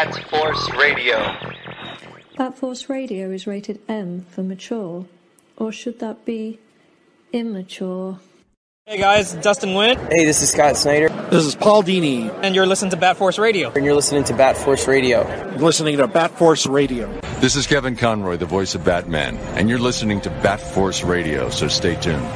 Bat Force Radio. Bat Force Radio is rated M for mature, or should that be immature? Hey guys, Dustin Nguyen. Hey, this is Scott Snyder. This is Paul Dini. And you're listening to Bat Force Radio. And you're listening to Bat Force Radio. You're listening to Bat Force Radio. This is Kevin Conroy, the voice of Batman, and you're listening to Bat Force Radio, so stay tuned.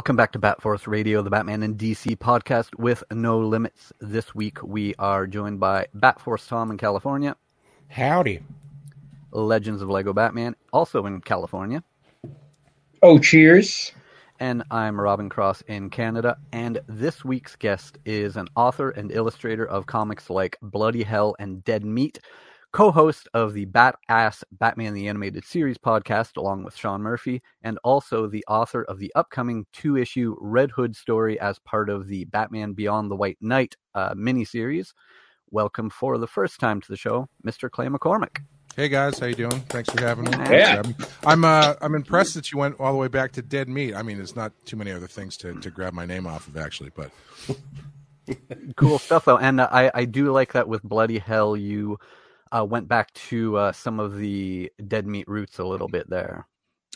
Welcome back to Bat Force Radio, the Batman and DC podcast with no limits. This week we are joined by Bat Force Tom in California. Howdy. Legends of Lego Batman, also in California. Oh, cheers. And I'm Robin Cross in Canada. And this week's guest is an author and illustrator of comics like Bloody Hell and Dead Meat, co-host of the Badass Batman the Animated Series podcast along with Sean Murphy, and also the author of the upcoming two-issue Red Hood story as part of the Batman Beyond the White Knight uh, miniseries. Welcome for the first time to the show, Mr. Clay McCormick. Hey guys, how you doing? Thanks for having me. Yeah. I'm I'm, uh, I'm impressed that you went all the way back to Dead Meat. I mean, there's not too many other things to, to grab my name off of actually, but cool stuff though. And uh, I I do like that with Bloody Hell you uh, went back to uh, some of the dead meat roots a little bit there.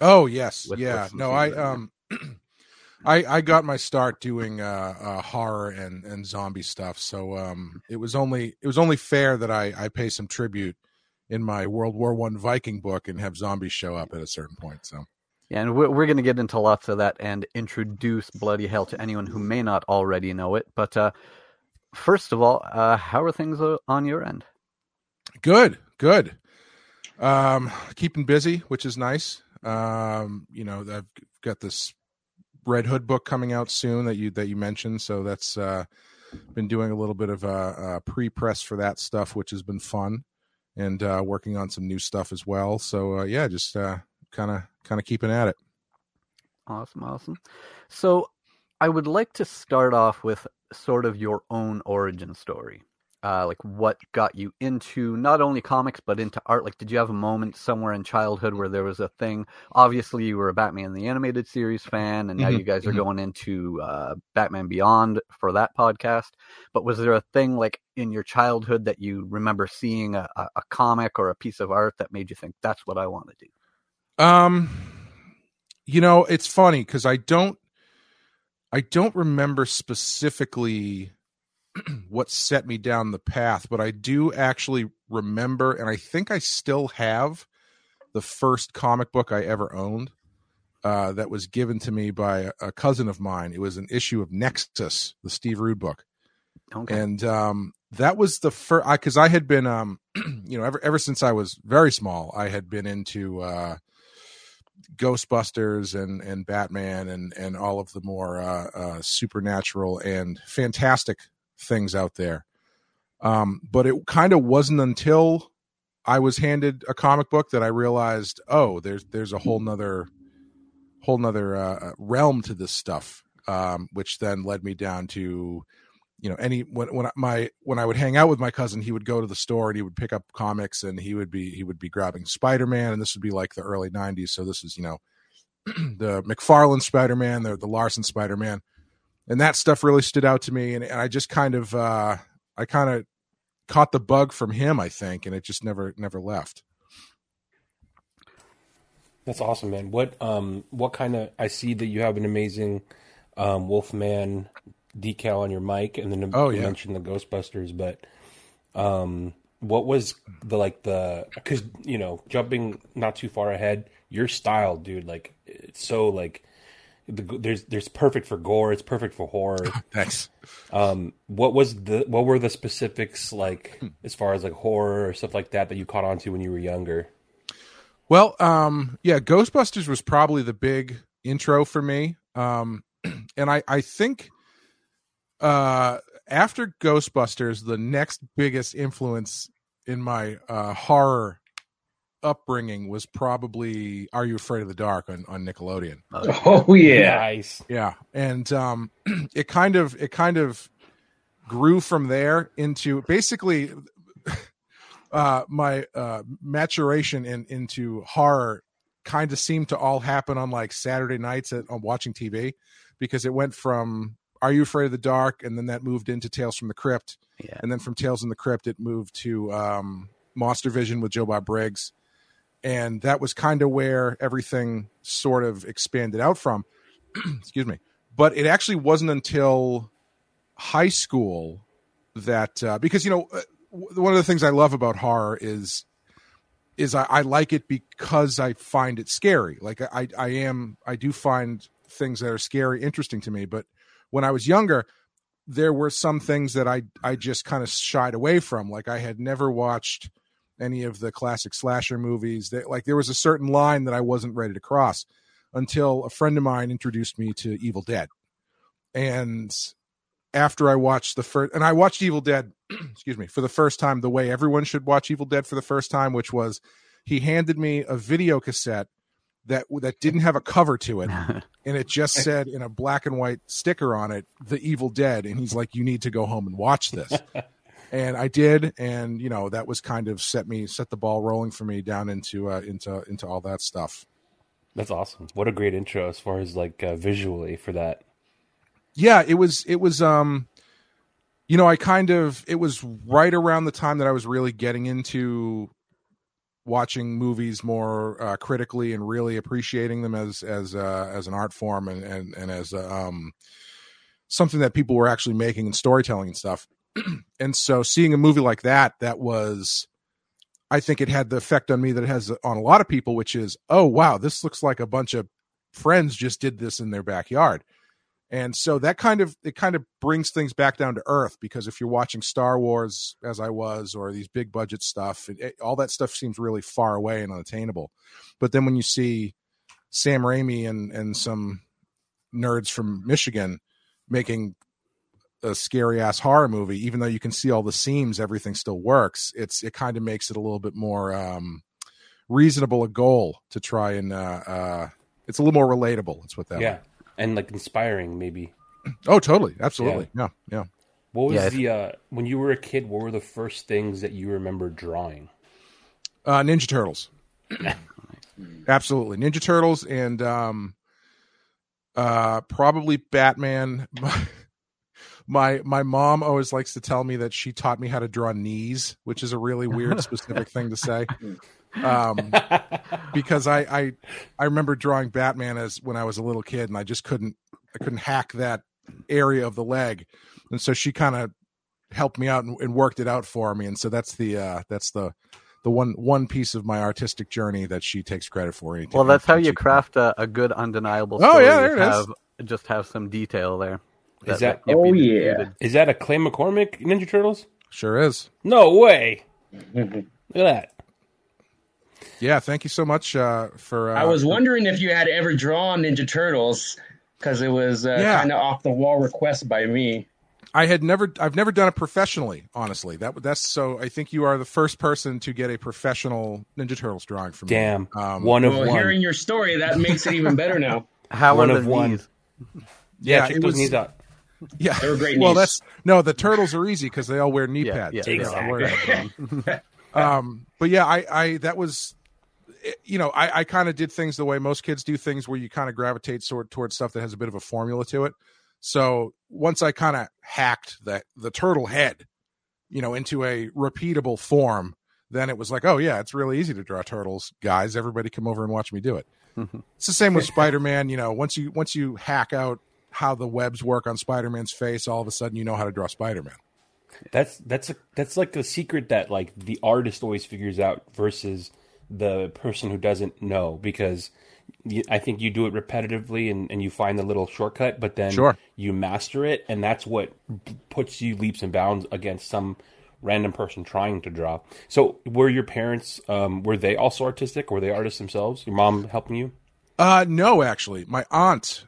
Oh yes, With- yeah. with No, I um, I I got my start doing uh, uh horror and and zombie stuff. So um, it was only it was only fair that I I pay some tribute in my World War One Viking book and have zombies show up at a certain point. So Yeah, and we're, we're going to get into lots of that and introduce Bloody Hell to anyone who may not already know it. But uh, first of all, uh, how are things uh, on your end? Good, good. Um, keeping busy, which is nice. Um, you know, I've got this Red Hood book coming out soon that you that you mentioned, so that's uh, been doing a little bit of uh, uh, pre-press for that stuff, which has been fun, and uh, working on some new stuff as well. So uh, yeah, just kind of kind of keeping at it. Awesome, awesome. So I would like to start off with sort of your own origin story. Uh, like what got you into not only comics but into art? Like, did you have a moment somewhere in childhood where there was a thing? Obviously, you were a Batman the Animated Series fan, and now Mhm, you guys are mhm. going into uh, Batman Beyond for that podcast. But was there a thing like in your childhood that you remember seeing a, a, a comic or a piece of art that made you think that's what I want to do? Um, you know, it's funny because I don't, I don't remember specifically what set me down the path, but I do actually remember, and I think I still have the first comic book I ever owned. Uh, that was given to me by a, cousin of mine. It was an issue of Nexus, the Steve Rude book Okay. and um that was the first because I, had been um you know ever ever since i was very small i had been into uh ghostbusters and and batman and and all of the more uh, uh supernatural and fantastic things out there um but it kind of wasn't until i was handed a comic book that i realized oh there's there's a whole nother whole nother uh, realm to this stuff um which then led me down to you know any when when I, my when I would hang out with my cousin, he would go to the store and he would pick up comics and he would be he would be grabbing Spider Man and this would be like the early '90s. So this is you know the McFarlane Spider Man, the the Larsen Spider Man, and that stuff really stood out to me. And, and I just kind of uh, I kind of caught the bug from him, I think, and it just never never left. That's awesome, man. What um what kind of I see that you have an amazing um Wolfman decal on your mic and then Oh, you yeah. mentioned the Ghostbusters, but um what was the like the cuz you know, jumping not too far ahead, your style, dude, like it's so like the, there's there's perfect for gore, it's perfect for horror. Thanks. Um what was the what were the specifics like Hmm. as far as like horror or stuff like that that you caught on to when you were younger? Well, um, yeah, Ghostbusters was probably the big intro for me. Um, and I, I think uh, after Ghostbusters, the next biggest influence in my uh, horror upbringing was probably Are You Afraid of the Dark on, on Nickelodeon. Oh yeah. Nice. Yeah, and um, it kind of it kind of grew from there into basically uh, my uh, maturation in, into horror kind of seemed to all happen on like Saturday nights at, on watching TV because it went from Are You Afraid of the Dark and then that moved into Tales from the Crypt Yeah. and then from Tales from the Crypt it moved to um, Monster Vision with Joe Bob Briggs and that was kind of where everything sort of expanded out from excuse me but it actually wasn't until high school that uh, because you know uh, one of the things I love about horror is is I, I like it because I find it scary. Like I I am I do find things that are scary interesting to me. But when I was younger, there were some things that I I just kind of shied away from. Like I had never watched any of the classic slasher movies. That like there was a certain line that I wasn't ready to cross until a friend of mine introduced me to Evil Dead. And after I watched the first, and I watched Evil Dead, excuse me, for the first time, the way everyone should watch Evil Dead for the first time, which was he handed me a video cassette that that didn't have a cover to it, and it just said in a black and white sticker on it, "The Evil Dead," and he's like, "You need to go home and watch this." and I did, and you know that was kind of set me set the ball rolling for me down into uh, into into all that stuff. That's awesome. What a great intro as far as like uh, visually for that. yeah it was it was um you know i kind of it was right around the time that i was really getting into watching movies more uh, critically and really appreciating them as as uh, as an art form and and, and as uh, um something that people were actually making and storytelling and stuff and so seeing a movie like that that was i think it had the effect on me that it has on a lot of people which is oh wow this looks like a bunch of friends just did this in their backyard. And so that kind of it kind of brings things back down to earth because if you're watching star wars as i was or these big budget stuff it, it- all that stuff seems really far away and unattainable. But then when you see sam raimi and and some nerds from michigan making a scary ass horror movie even though you can see all the seams everything still works it's it kind of makes it a little bit more um reasonable a goal to try and uh uh it's a little more relatable let's that yeah, way and like inspiring maybe. Oh, totally, absolutely. Yeah, yeah. What was Yeah, the uh, when you were a kid? What were the first things that you remember drawing? Uh, Ninja Turtles. absolutely, Ninja Turtles, and um, uh, probably Batman. My my mom always likes to tell me that she taught me how to draw knees, which is a really weird specific thing to say. Um, because I, I I remember drawing Batman as when I was a little kid, and I just couldn't I couldn't hack that area of the leg, and so she kind of helped me out and, and worked it out for me, and so that's the uh, that's the the one one piece of my artistic journey that she takes credit for. Well, that's how you craft a, a good undeniable Oh, story. yeah, there it is. have, Just have some detail there. Is that- can't Oh, be yeah. Is that a Clay McCormick Ninja Turtles? Sure is. No way! Look at that. Yeah, thank you so much uh, for. Uh, I was wondering if you had ever drawn Ninja Turtles because it was uh, Yeah. kind of off the wall request by me. I had never, I've never done it professionally. Honestly, that that's so. I think you are the first person to get a professional Ninja Turtles drawing from me. Damn, Um, one of Well, one. hearing your story, that makes it even better now. How One of the one. knees? yeah, yeah, check it those was- knees out. Yeah, They were great Well, knees. that's no. The turtles are easy because they all wear knee Yeah, pads. yeah, They don't exactly. wear them. um, but yeah, I, I that was, you know, I, I kind of did things the way most kids do things, where you kind of gravitate sort towards stuff that has a bit of a formula to it. So once I kind of hacked the the turtle head, you know, into a repeatable form, then it was like, oh yeah, it's really easy to draw turtles, guys. Everybody come over and watch me do it. It's the same with Spider Man. You know, once you once you hack out how the webs work on Spider Man's face, all of a sudden you know how to draw Spider Man. That's that's a, that's like the secret that like the artist always figures out versus the person who doesn't know because you, I think you do it repetitively and, and you find the little shortcut, but then Sure. you master it, and that's what puts you leaps and bounds against some random person trying to draw. So, were your parents um, were they also artistic? Were they artists themselves? Your mom helping you? Uh, no, actually, my aunt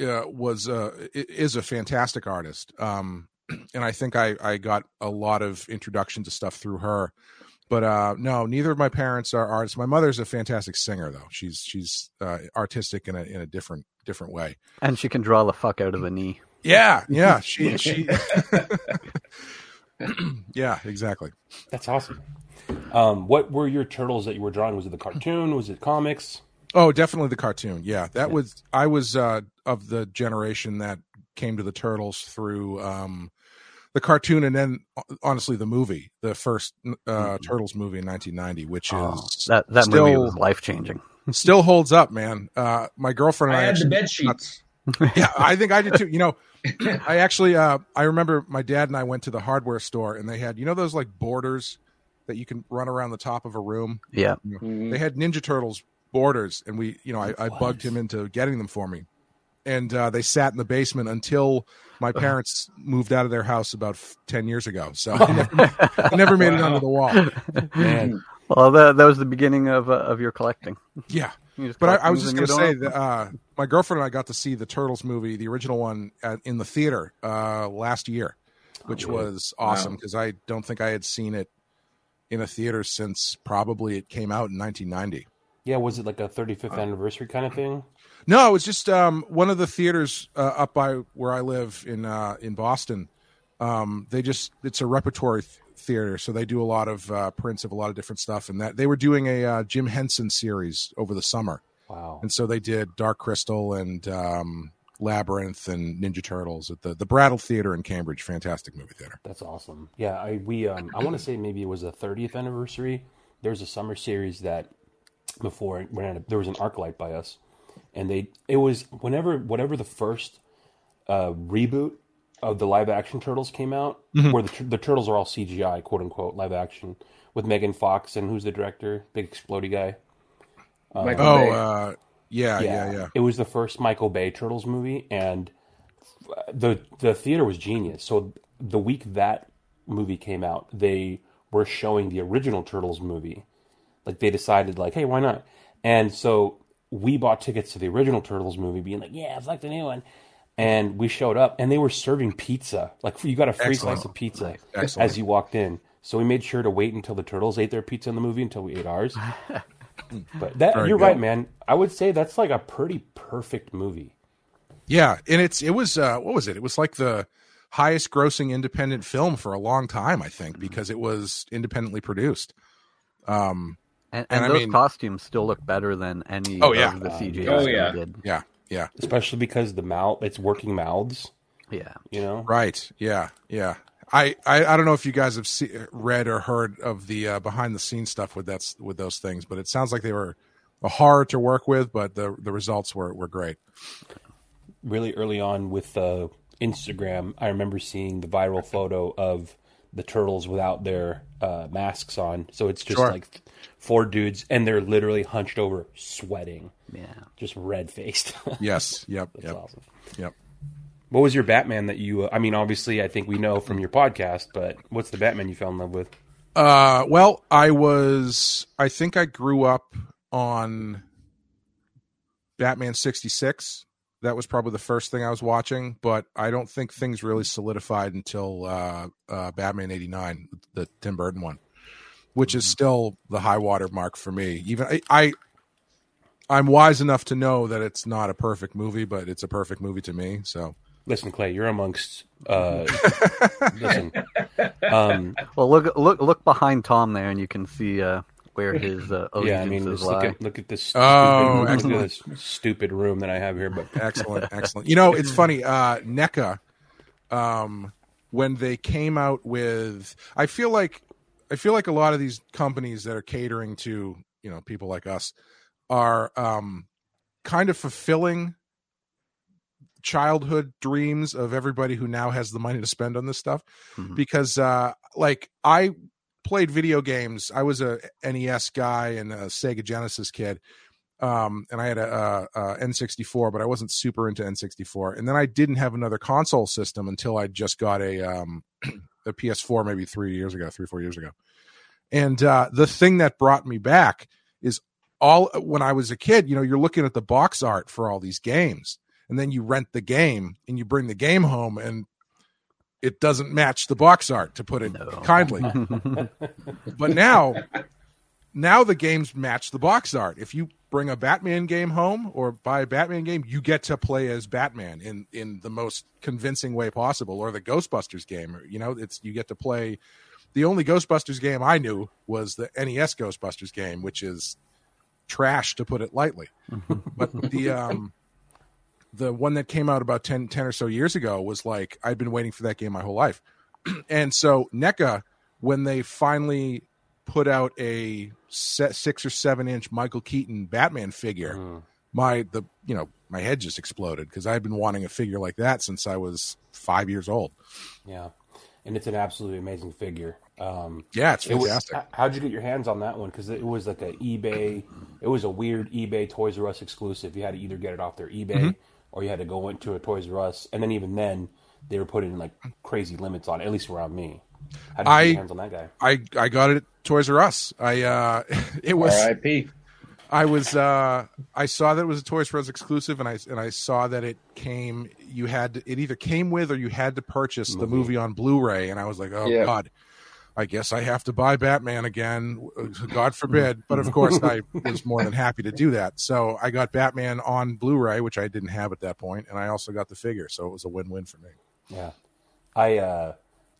uh, was uh, is a fantastic artist, um, and I think I I got a lot of introduction to stuff through her. but uh, no, neither of my parents are artists. My mother's a fantastic singer, though. She's she's uh, artistic in a in a different different way. And she can draw the fuck out of a knee. Yeah, yeah, she she. yeah, exactly. That's awesome. Um, what were your turtles that you were drawing? Was it the cartoon? Was it comics? Oh, definitely the cartoon. Yeah, that was I was uh, of the generation that came to the turtles through um, the cartoon and then honestly the movie, the first uh, Turtles movie in 1990, which is Mm-hmm. Oh, that that still, movie was life changing. still holds up, man. Uh, my girlfriend and I I, had the actually- bed sheets. yeah, I think I did too. You know, I actually uh, I remember my dad and I went to the hardware store and they had you know those like borders that you can run around the top of a room. Yeah. You know, They had Ninja Turtles borders, and we, you know, I, I bugged him into getting them for me, and uh, they sat in the basement until my parents moved out of their house about f- ten years ago. So they never, they never made it onto the wall. Man, Well, that, that was the beginning of uh, of your collecting. Yeah, You but I, I was just going to say that uh, my girlfriend and I got to see the Turtles movie, the original one, at, in the theater uh, last year, which was awesome because I don't think I had seen it in a theater since probably it came out in 1990. Yeah, was it like a 35th anniversary kind of thing? No, it was just um, one of the theaters uh, up by where I live in uh, in Boston. Um, they just it's a repertory th- theater, so they do a lot of uh, prints of a lot of different stuff. And that they were doing a uh, Jim Henson series over the summer, Wow. and so they did Dark Crystal and um, Labyrinth and Ninja Turtles at the the Brattle Theater in Cambridge. Fantastic movie theater. That's awesome. Yeah, I we um I want to say maybe it was the 30th anniversary. There's a summer series that before it ran out, there was an ArcLight by us, and they it was whenever whatever the first uh, reboot of the live action Turtles came out, where the the Turtles are all CGI, quote unquote, live action with Megan Fox and who's the director, big explody guy. Michael Oh, Bay. uh, yeah, yeah, yeah. It was the first Michael Bay Turtles movie, and the the theater was genius. So the week that movie came out, they were showing the original Turtles movie. Like they decided, like, hey, why not? And so we bought tickets to the original Turtles movie, being like, yeah, fuck the new one. And we showed up, and they were serving pizza. Like you got a free Excellent. slice of pizza Excellent. as you walked in. So we made sure to wait until the turtles ate their pizza in the movie until we ate ours. but that Very you're good. right, man. I would say that's like a pretty perfect movie. Yeah, and it's it was uh what was it? It was like the highest grossing independent film for a long time, I think, because it was independently produced. Um And, And and, I those mean- costumes still look better than any Oh, yeah. of the CGI Oh, they yeah. did. yeah, yeah. especially because the mouth it's working mouths Yeah. you know Right. Yeah, yeah. I, I, I don't know if you guys have see, read or heard of the uh, behind the scenes stuff with that with those things, but it sounds like they were a horror to work with, but the the results were were great. really early on with uh, instagram i remember seeing the viral photo of the turtles without their uh, masks on so it's just Sure. like four dudes and they're literally hunched over sweating Yeah. just red faced Yes. Yep. that's yep. awesome Yep. what was your batman that you uh, i mean obviously i think we know from your podcast but what's the batman you fell in love with Uh, well, I was. I think I grew up on Batman sixty six. That was probably the first thing I was watching, but I don't think things really solidified until uh, uh, Batman eighty nine, the Tim Burton one, which is still the high water mark for me. Even I, I, I'm wise enough to know that it's not a perfect movie, but it's a perfect movie to me. So listen clay you're amongst uh listen um Well, look look look behind Tom there, and you can see uh, where his uh, yeah i mean allegiances just look at look at this Oh, stupid, look at this stupid room that i have here but excellent excellent. You know it's funny uh neca um when they came out with i feel like i feel like a lot of these companies that are catering to you know people like us are um kind of fulfilling childhood dreams of everybody who now has the money to spend on this stuff Mhm. because uh like i played video games i was a nes guy and a sega genesis kid um, and I had a, a, a N64, but I wasn't super into N64. And then I didn't have another console system until I just got a um, a PS4 maybe three years ago, three four years ago. And uh, the thing that brought me back is all when I was a kid. You know, you're looking at the box art for all these games, and then you rent the game and you bring the game home, and it doesn't match the box art to put it kindly. but now now the games match the box art. If you bring a Batman game home or buy a Batman game, you get to play as Batman in in the most convincing way possible. Or the Ghostbusters game, you know, it's you get to play. The only Ghostbusters game I knew was the NES Ghostbusters game, which is trash to put it lightly. but the um the one that came out about 10, 10 or so years ago was like I'd been waiting for that game my whole life. and so NECA, when they finally put out a set six or seven inch Michael Keaton Batman figure, my the you know my head just exploded because I've been wanting a figure like that since I was five years old. Yeah, and it's an absolutely amazing figure. Um, Yeah, it's it was- fantastic. how'd you get your hands on that one? Because it was like a eBay. It was a weird eBay Toys R Us exclusive. You had to either get it off their eBay Mhm. Or you had to go into a Toys R Us, and then even then they were putting like crazy limits on it. At least around me. How did you I- get hands on that guy? I I got it at Toys R Us. I uh it was R.I.P. I was uh I saw that it was a Toys R Us exclusive and I and I saw that it came you had to, it either came with or you had to purchase the Movie. movie on Blu-ray and I was like, "Oh Yeah. god. I guess I have to buy Batman again. God forbid." But of course, I was more than happy to do that. So, I got Batman on Blu-ray, which I didn't have at that point, and I also got the figure, so it was a win-win for me. Yeah, I uh,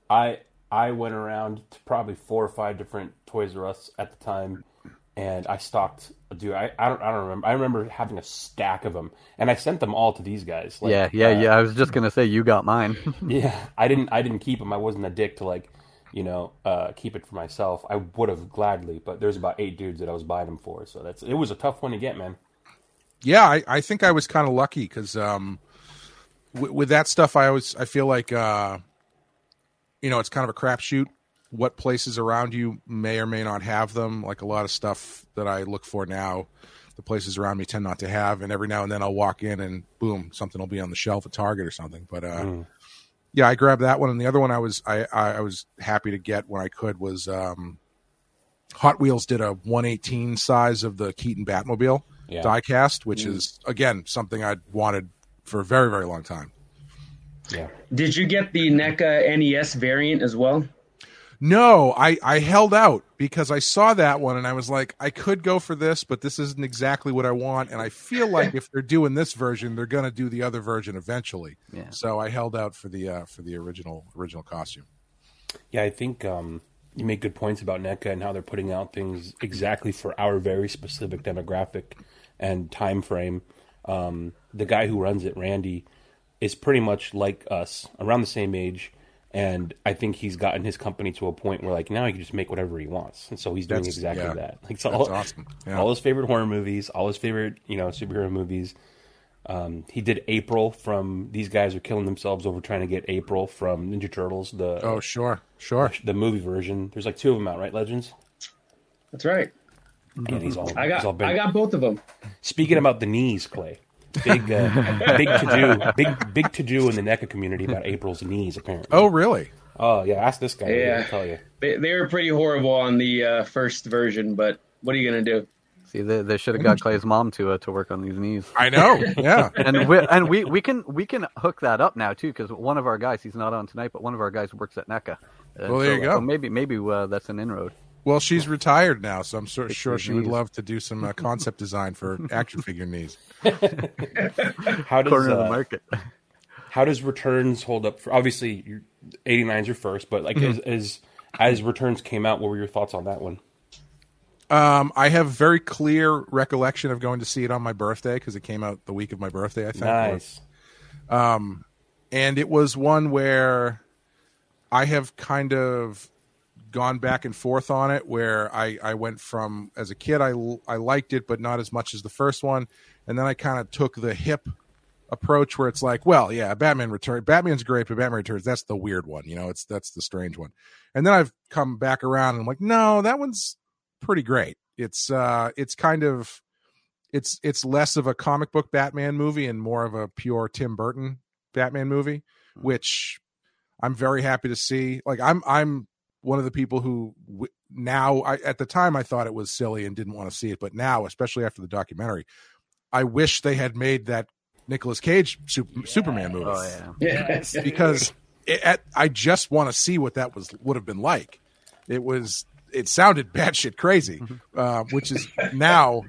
I I went around to probably four or five different Toys R Us at the time, and I stocked. Dude, I, I don't I don't remember. I remember having a stack of them, and I sent them all to these guys. Like, yeah, yeah, uh, yeah. I was just gonna say you got mine. yeah. I didn't I didn't keep them. I wasn't a dick to like, you know, uh, keep it for myself. I would have gladly, but there's about eight dudes that I was buying them for. So that's it was a tough one to get, man. Yeah, I, I think I was kind of lucky because um, w- with that stuff, I always I feel like uh, you know it's kind of a crapshoot. What places around you may or may not have them. Like a lot of stuff that I look for now, the places around me tend not to have. And every now and then I'll walk in and boom, something will be on the shelf at Target or something. But uh, Mm. Yeah, I grabbed that one, and the other one I was I I, I was happy to get when I could was um, Hot Wheels did a 118 size of the Keaton Batmobile Yeah. diecast, which Mm. is again something I'd wanted for a very very long time. Yeah. Did you get the NECA NES variant as well? No, I I held out because I saw that one and I was like, I could go for this, but this isn't exactly what I want, and I feel like if they're doing this version, they're going to do the other version eventually. Yeah. So I held out for the uh, for the original original costume. Yeah, I think um, you make good points about NECA and how they're putting out things exactly for our very specific demographic and time frame. Um, the guy who runs it, Randy, is pretty much like us, around the same age, and I think he's gotten his company to a point where like now he can just make whatever he wants, and so he's doing That's- exactly yeah. that. Like That's all, awesome. Yeah. all his favorite horror movies, all his favorite you know superhero movies. Um, he did April from these guys are killing themselves over trying to get April from Ninja Turtles. The Oh sure, sure. the movie version. There's like two of them out, right? Legends. That's right. And he's all. I he's all got. I got both of them. Speaking about the knees, Clay. Big, uh, big to do, big, big to do in the NECA community about April's knees. Apparently. Oh really? Oh yeah. Ask this guy. Yeah. He'll tell you. They, they were pretty horrible on the uh, first version, but what are you gonna do? See, they, they should have got Clay's mom to uh, to work on these knees. I know. Yeah. and we and we, we can we can hook that up now too because one of our guys he's not on tonight but one of our guys works at NECA. And Well, there you go. so maybe maybe uh, that's an inroad. Well, she's retired now, so I'm so, sure those she would love to do some uh, concept design for action figure knees. How does Corner of the uh, market. how does returns hold up? For obviously, your 89's your first, but like Mm-hmm. as, as as returns came out, what were your thoughts on that one? Um, I have very clear recollection of going to see it on my birthday because it came out the week of my birthday. I think. Nice. Um, and it was one where I have kind of gone back and forth on it. Where I I went from as a kid I I liked it, but not as much as the first one, and then I kind of took the hip approach where it's like, well, yeah, Batman Return, Batman's great, but Batman Returns, that's the weird one, you know, it's that's the strange one. And then I've come back around and I'm like, no, that one's pretty great. It's uh it's kind of it's it's less of a comic book Batman movie and more of a pure Tim Burton Batman movie, which I'm very happy to see. Like I'm I'm one of the people who w- now I, at the time I thought it was silly and didn't want to see it, but now, especially after the documentary, I wish they had made that Nicolas Cage Sup- Superman movie Oh yeah. Yes. because it, I just want to see what that was would have been like. It was it sounded batshit crazy, Mm-hmm. uh, which is now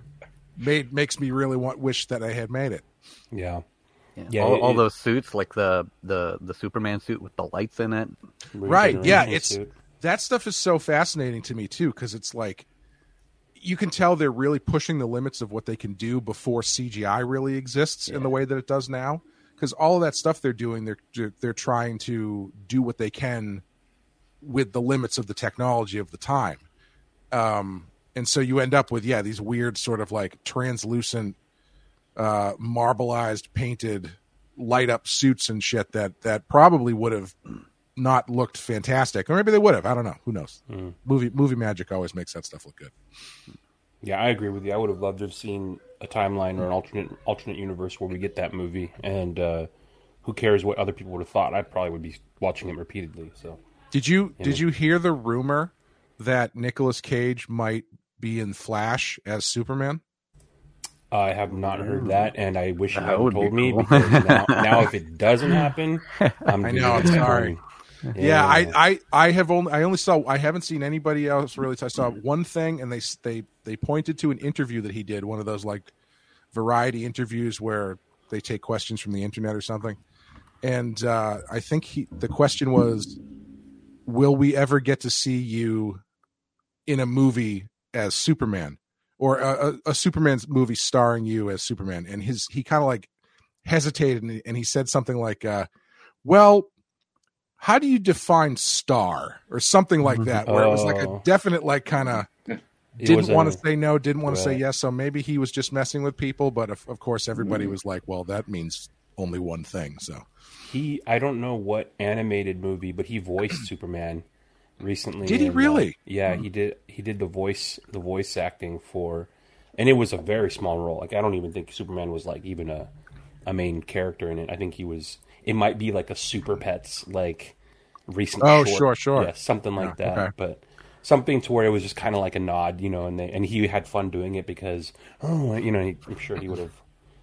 made makes me really want wish that I had made it. Yeah. Yeah, Yeah, all, it- all it- those suits, like the the the Superman suit with the lights in it. right yeah it's suit. That stuff is so fascinating to me too because it's like you can tell they're really pushing the limits of what they can do before cgi really exists in the way that it does now. Because all of that stuff they're doing they're they're trying to do what they can with the limits of the technology of the time. Um and so you end up with yeah these weird sort of like translucent uh marbleized painted light up suits and shit that that probably would have not looked fantastic. Or maybe they would have. I don't know. Who knows? Movie movie magic always makes that stuff look good. Yeah, I agree with you. I would have loved to have seen a timeline or an alternate alternate universe where we get that movie, and uh, who cares what other people would have thought? I probably would be watching it repeatedly. So. Did you did you hear the rumor that Nicolas Cage might be in Flash as Superman? I have not heard that, and I wish you hadn't would be told me because now, now if it doesn't happen, I'm I know, I'm sorry. Yeah, I, I I have only I only saw I haven't seen anybody else really. I saw one thing, and they they they pointed to an interview that he did, one of those like variety interviews where they take questions from the internet or something. And uh, I think he the question was, "Will we ever get to see you in a movie as Superman, or a, a, a Superman's movie starring you as Superman?" And his he kind of like hesitated, and he, and he said something like, uh, "Well." How do you define star or something like that where it was like a Oh. definite like kind of didn't want to say no didn't want to say yes so maybe he was just messing with people but of, of course Mm. everybody was like well that means only one thing so He, I don't know what animated movie, but he voiced Superman recently. Did he and, uh, really? yeah, he did. He did the voice, the voice acting for, and it was a very small role. Like I don't even think Superman was like even a, a main character in it. I think he was. It might be like a Super Pets like recent. Oh, short. sure, sure. Yeah, something like Yeah, that. okay. But something to where it was just kind of like a nod, you know, and they and he had fun doing it because oh, you know, he, I'm sure he would have.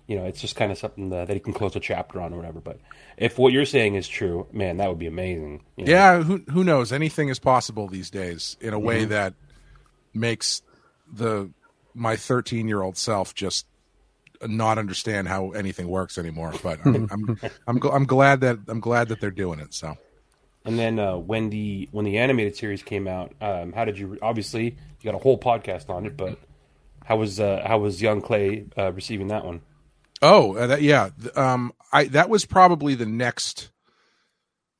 You know, it's just kind of something that, that he can close a chapter on or whatever. But if what you're saying is true, man, that would be amazing. you know? yeah who who knows anything is possible these days in a way Mhm. that makes the my 13 year old self just not understand how anything works anymore but i'm i'm I'm, gl- I'm glad that i'm glad that they're doing it so And then uh, when the when the animated series came out, um, how did you? Obviously, you got a whole podcast on it, but how was uh, how was young Clay uh, receiving that one? Oh, uh, that, yeah. Um, I that was probably the next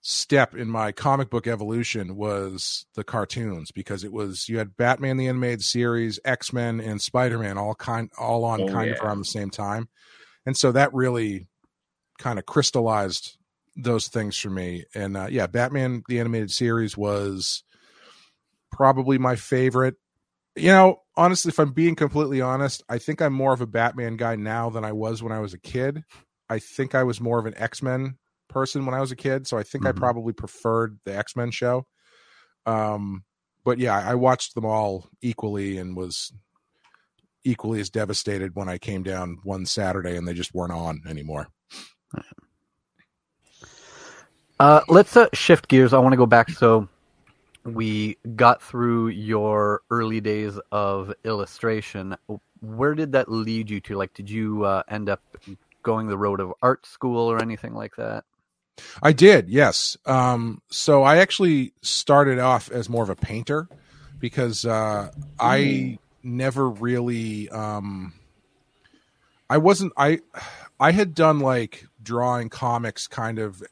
step in my comic book evolution was the cartoons because it was you had Batman the animated series, X Men, and Spider Man all kind all on Oh, kind of around the same time, and so that really kind of crystallized those things for me. And uh, yeah, Batman the animated series was probably my favorite you know, honestly, if I'm being completely honest, I think I'm more of a Batman guy now than I was when I was a kid. I think I was more of an X Men person when I was a kid, so I think I Mhm. probably preferred the X Men show. Um, but yeah, I watched them all equally and was equally as devastated when I came down one Saturday and they just weren't on anymore. Uh, let's uh, shift gears. I want to go back. So we got through your early days of illustration. Where did that lead you to? Like, did you uh, end up going the road of art school or anything like that? I did, yes. Um, so I actually started off as more of a painter because uh, I never really, um, I wasn't, I, I had done like drawing comics kind of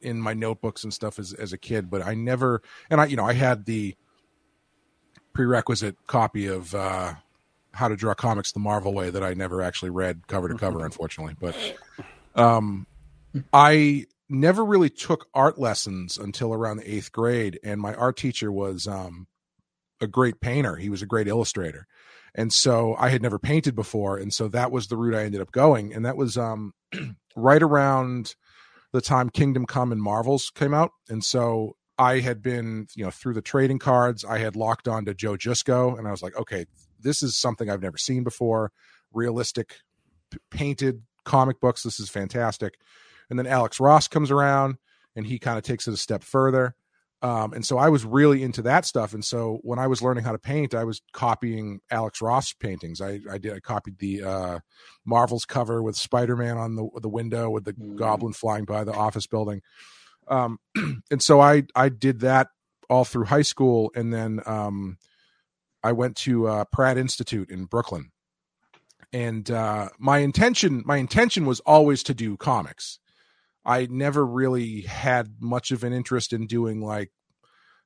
in my notebooks and stuff as as a kid, but I never, and I, you know, I had the prerequisite copy of uh, How to Draw Comics the Marvel Way that I never actually read cover to cover, unfortunately, but. Um, I never really took art lessons until around the eighth grade, and my art teacher was um, a great painter. He was a great illustrator, and so I had never painted before, and so that was the route I ended up going, and that was um, right around the time Kingdom Come and Marvels came out, and so I had been, you know, through the trading cards, I had locked on to Joe Jusko, and I was like, okay, this is something I've never seen before, realistic, p- painted comic books. This is fantastic. And then Alex Ross comes around, and he kind of takes it a step further. Um, and so I was really into that stuff. And so when I was learning how to paint, I was copying Alex Ross paintings. I, I did I copied the uh, Marvel's cover with Spider Man on the the window with the Mm. goblin flying by the office building. Um, and so I I did that all through high school, and then um, I went to uh, Pratt Institute in Brooklyn. And uh, my intention my intention was always to do comics. I never really had much of an interest in doing like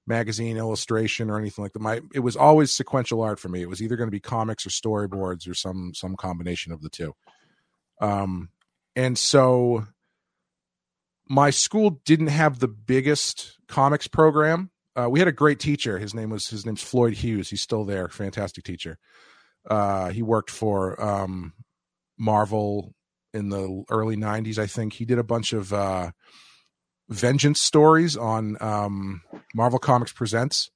magazine illustration or anything like that. My it was always sequential art for me. It was either going to be comics or storyboards or some some combination of the two. Um, and so my school didn't have the biggest comics program. Uh, we had a great teacher. His name was his name's Floyd Hughes. He's still there. Fantastic teacher. Uh, he worked for um, Marvel in the early 90s i think he did a bunch of uh vengeance stories on um marvel comics presents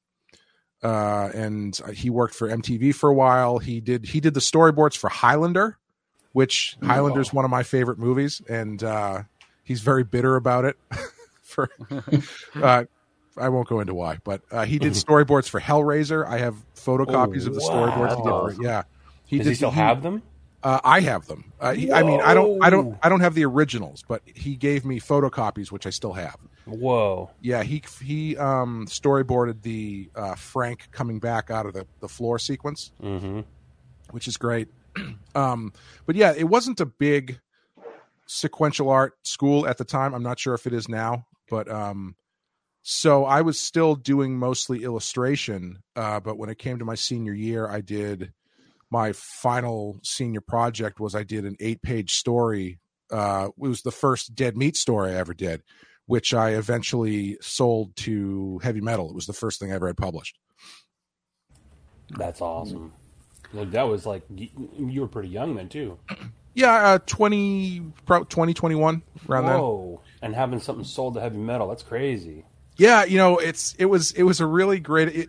uh and he worked for mtv for a while he did he did the storyboards for highlander which highlander is one of my favorite movies and uh he's very bitter about it for uh I won't go into why, but uh, he did storyboards for Hellraiser. I have photocopies Oh, of the wow. storyboards he did. For, yeah, Does he still have them? Uh, I have them. Uh, he, I mean, I don't, I don't, I don't have the originals, but he gave me photocopies, which I still have. Whoa. Yeah, he he um, storyboarded the uh, Frank coming back out of the the floor sequence, Mm-hmm. which is great. um, but yeah, it wasn't a big sequential art school at the time. I'm not sure if it is now, but um, so I was still doing mostly illustration. Uh, but when it came to my senior year, I did my final senior project was I did an eight page story. Uh, it was the first dead meat story I ever did, which I eventually sold to heavy metal. It was the first thing I ever had published. That's awesome. Well, that was like you were pretty young then too. Yeah, uh, 20, pro- 2021, around then. Whoa! And having something sold to heavy metal, that's crazy. yeah you know it's it was it was a really great it,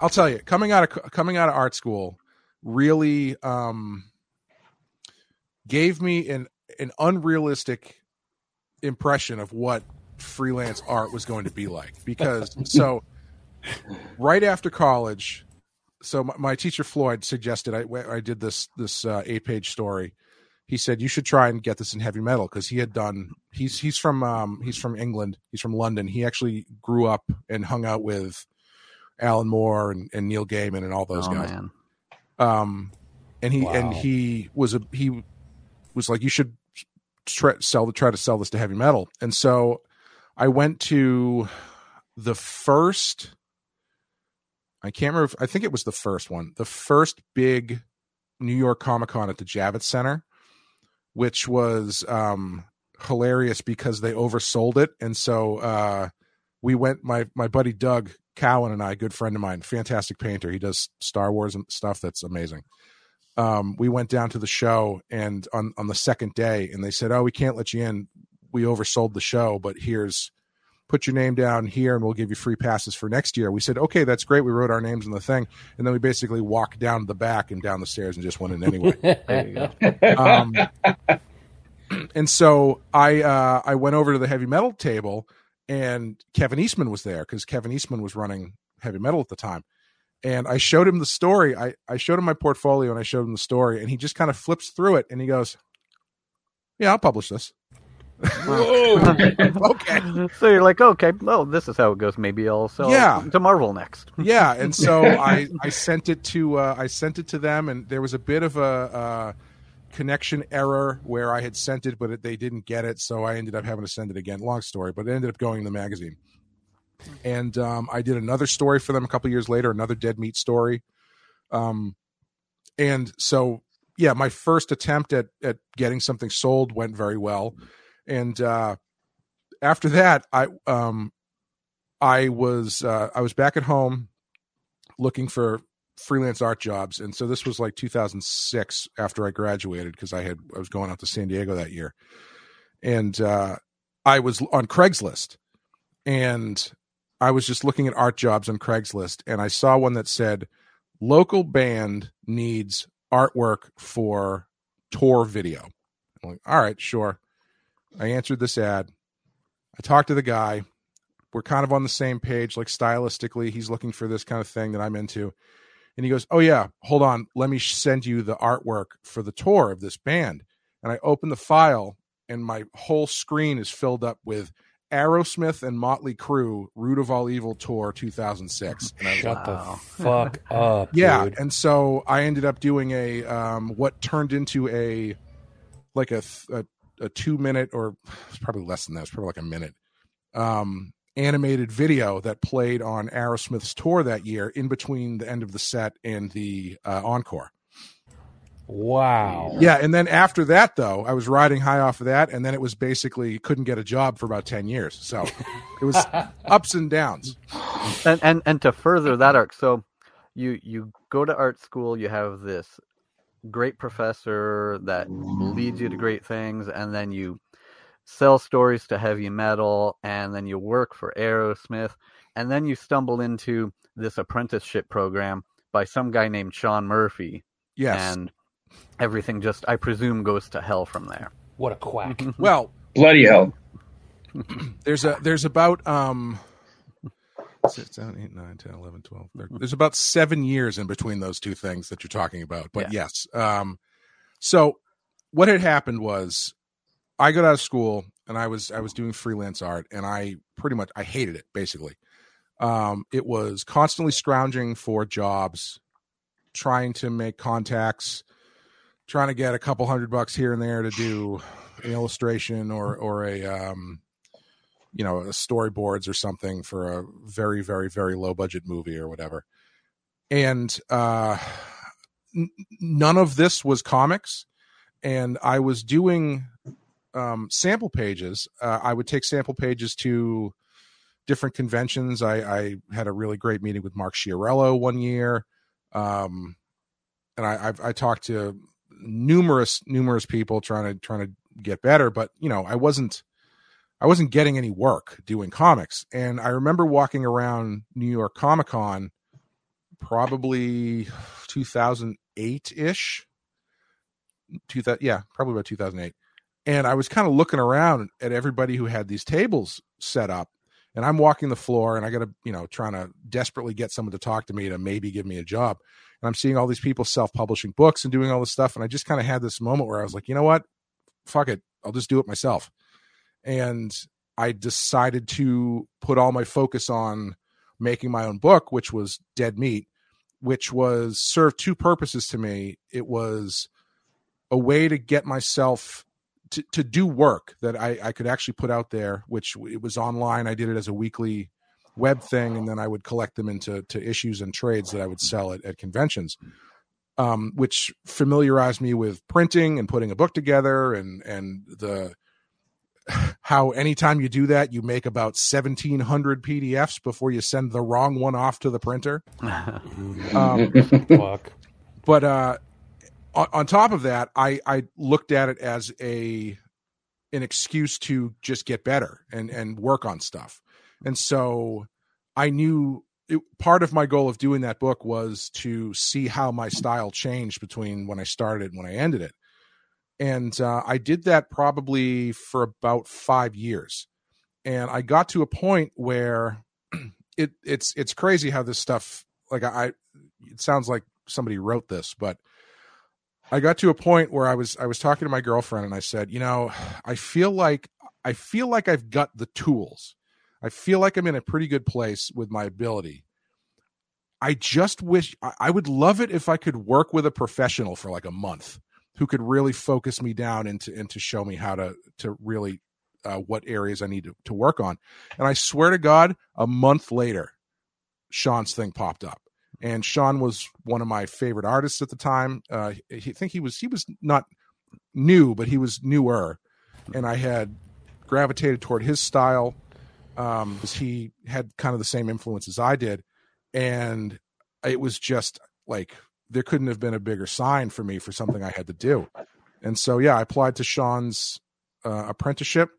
i'll tell you coming out of coming out of art school really um gave me an an unrealistic impression of what freelance art was going to be like. Because so right after college so my, my teacher floyd suggested i i did this this uh, eight page story he said you should try and get this in heavy metal because he had done he's he's from um he's from england. He's from london. He actually grew up and hung out with alan moore and, and neil gaiman and all those oh guys. man, um and he and he was a he was like you should try sell try to sell this to heavy metal. And so i went to the first i can't remember if, i think it was the first one the first big new york comic-con at the javits center which was um hilarious because they oversold it. And so uh we went my my buddy doug cowan and i good friend of mine fantastic painter. He does star wars and stuff that's amazing. Um, we went down to the show and on on the second day and they said oh we can't let you in. We oversold the show but here's put your name down here and we'll give you free passes for next year. We said okay that's great. We wrote our names in the thing. And then we basically walked down the back and down the stairs and just went in anyway. There you go. um, and so I uh, I went over to the heavy metal table, and Kevin Eastman was there because Kevin Eastman was running heavy metal at the time. And I showed him the story. I, I showed him my portfolio and I showed him the story, and he just kind of flips through it and he goes, "Yeah, I'll publish this." okay. So you're like, okay, well, this is how it goes. Maybe I'll sell Yeah. to Marvel next. yeah and so i i sent it to uh, i sent it to them and there was a bit of a uh, connection error where i had sent it but they didn't get it so i ended up having to send it again. Long story but it ended up going in the magazine. And um, i did another story for them a couple years later another dead meat story. Um, and so yeah my first attempt at at getting something sold went very well. And uh, after that i um I was uh, I was back at home looking for freelance art jobs, and so this was like 2006 after I graduated because I had I was going out to San Diego that year, and uh, I was on Craigslist, and I was just looking at art jobs on Craigslist, and I saw one that said local band needs artwork for tour video. I'm like, all right, sure. I answered this ad. I talked to the guy. We're kind of on the same page, like stylistically. He's looking for this kind of thing that I'm into. And he goes, Oh, yeah, hold on. Let me send you the artwork for the tour of this band. And I open the file, and my whole screen is filled up with Aerosmith and Motley Crue Route of All Evil Tour 2006. And I was Shut Wow. the fuck up, yeah, dude. and so I ended up doing a um, what turned into a like a a, a two minute or it's probably less than that. It's probably like a minute um, animated video that played on Aerosmith's tour that year, in between the end of the set and the uh, encore. Wow. Yeah, and then after that, though, I was riding high off of that, and then it was basically couldn't get a job for about ten years. So it was ups and downs. and and and to further that arc so you you go to art school you have this great professor that leads you to great things and then you sell stories to heavy metal and then you work for aerosmith and then you stumble into this apprenticeship program by some guy named sean murphy Yes. and everything just i presume goes to hell from there What a quack. well, Bloody hell. there's a there's about um six, seven, eight, nine, 10, 11, 12, 13. There's about seven years in between those two things that you're talking about. But yes. Um so what had happened was I got out of school and I was I was doing freelance art and I pretty much I hated it basically. Um it was constantly scrounging for jobs, trying to make contacts, trying to get a couple hundred bucks here and there to do an illustration or or a um you know storyboards or something for a very very very low budget movie or whatever and uh n- none of this was comics and i was doing um sample pages uh, i would take sample pages to different conventions i i had a really great meeting with mark Chiarello one year um and i I've, i talked to numerous numerous people trying to trying to get better but you know i wasn't I wasn't getting any work doing comics. And I remember walking around New York Comic Con probably 2008 ish. 2000, yeah, probably about 2008. And I was kind of looking around at everybody who had these tables set up. And I'm walking the floor and I got to, you know, trying to desperately get someone to talk to me to maybe give me a job. And I'm seeing all these people self publishing books and doing all this stuff. And I just kind of had this moment where I was like, you know what? Fuck it. I'll just do it myself and I decided to put all my focus on making my own book, which was Dead Meat, which was served two purposes to me. It was a way to get myself to, to do work that I, I could actually put out there, which it was online. I did it as a weekly web thing, and then I would collect them into to issues and trades that I would sell at, at conventions. Um, which familiarized me with printing and putting a book together and and the how anytime you do that, you make about 1700 PDFs before you send the wrong one off to the printer. Um, Fuck. but uh, on, on top of that, I, I looked at it as a an excuse to just get better and and work on stuff. And so I knew it, part of my goal of doing that book was to see how my style changed between when I started and when I ended it and uh, I did that probably for about five years, and I got to a point where it it's it's crazy how this stuff like I it sounds like somebody wrote this, but I got to a point where I was I was talking to my girlfriend and I said, you know, I feel like I feel like I've got the tools. I feel like I'm in a pretty good place with my ability. I just wish I, would love it if I could work with a professional for like a month who could really focus me down and to and to show me how to to really uh, what areas I need to, to work on. And I swear to God, a month later, Sean's thing popped up. And Sean was one of my favorite artists at the time. Uh, I think he was he was not new, but he was newer, and I had gravitated toward his style um, because he had kind of the same influence as I did, and it was just like there couldn't have been a bigger sign for me for something I had to do. And so, yeah, I applied to Sean's uh, apprenticeship.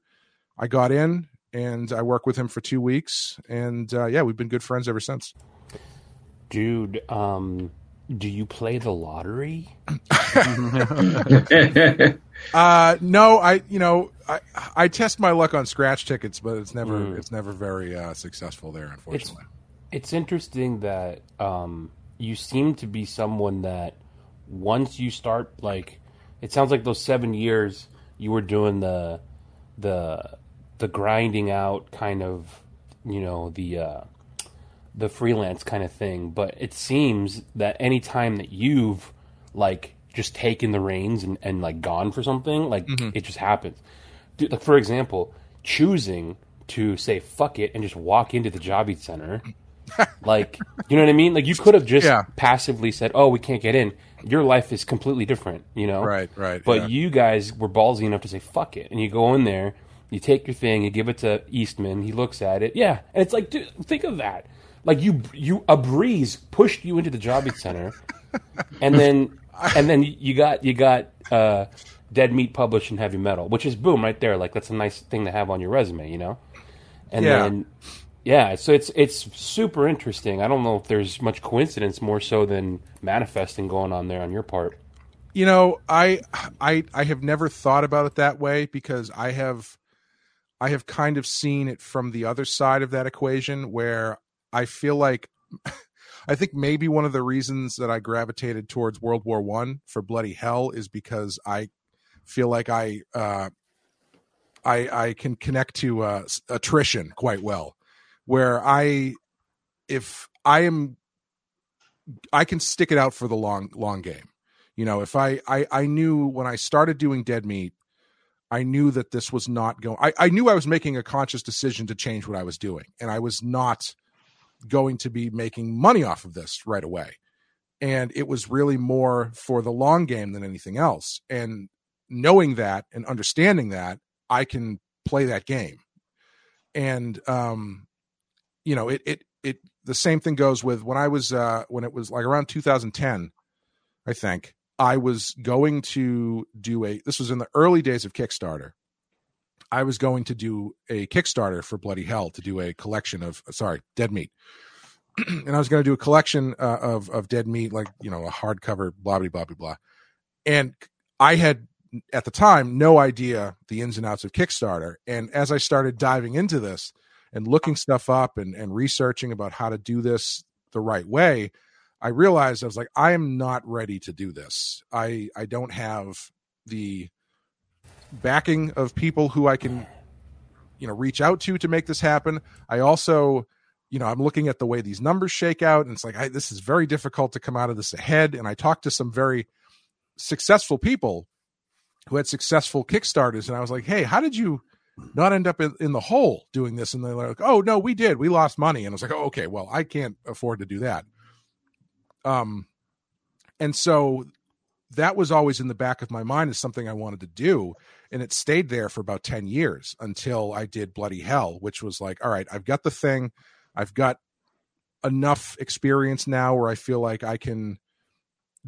I got in and I worked with him for two weeks. And uh, yeah, we've been good friends ever since. Dude, um, do you play the lottery? Uh, no, I, you know, I I test my luck on scratch tickets, but it's never Mm. it's never very uh, successful there, It's unfortunately. it's interesting that um, you seem to be someone that once you start like it sounds like those seven years you were doing the the the grinding out kind of you know the uh, the freelance kind of thing. But it seems that any time that you've like just taken the reins and, and like gone for something, like Mm-hmm. it just happens. Dude, like for example, choosing to say fuck it and just walk into the Javits Center. like you know what I mean? Like you could have just Yeah. passively said, "Oh, we can't get in." Your life is completely different, you know. Right, right, But yeah. you guys were ballsy enough to say "fuck it," and you go in there, you take your thing, you give it to Eastman. He looks at it, yeah, and it's like, dude, think of that. Like you, you a breeze pushed you into the Javits Center, and then and then you got you got uh, Dead Meat published in heavy metal, which is boom right there. Like that's a nice thing to have on your resume, you know. And Yeah. then yeah, so it's it's super interesting. I don't know if there's much coincidence more so than manifesting going on there on your part. you know I, I i have never thought about it that way because i have i have kind of seen it from the other side of that equation where i feel like i think maybe one of the reasons that i gravitated towards world war one for bloody hell is because i feel like i uh i i can connect to uh attrition quite well where i if i am i can stick it out for the long long game. You know if I, I i knew when i started doing dead meat i knew that this was not going I, I knew i was making a conscious decision to change what i was doing and i was not going to be making money off of this right away. And it was really more for the long game than anything else. And knowing that and understanding that i can play that game. And um you know it it it the same thing goes with when i was uh when it was like around 2010 i think i was going to do a this was in the early days of kickstarter i was going to do a kickstarter for bloody hell to do a collection of sorry dead meat. And i was going to do a collection uh, of of dead meat like you know a hardcover blah blah blah blah blah. And i had at the time no idea the ins and outs of kickstarter. And as i started diving into this and looking stuff up and, and researching about how to do this the right way i realized i was like i am not ready to do this. I i don't have the backing of people who i can you know reach out to to make this happen. I also you know i'm looking at the way these numbers shake out and it's like I, this is very difficult to come out of this ahead. And i talked to some very successful people who had successful kickstarters and i was like hey how did you not end up in, in the hole doing this? And they're like oh no we did. We lost money. And i was like oh, okay well i can't afford to do that. Um and so that was always in the back of my mind as something i wanted to do and it stayed there for about 10 years until i did bloody hell which was like all right i've got the thing. I've got enough experience now where i feel like i can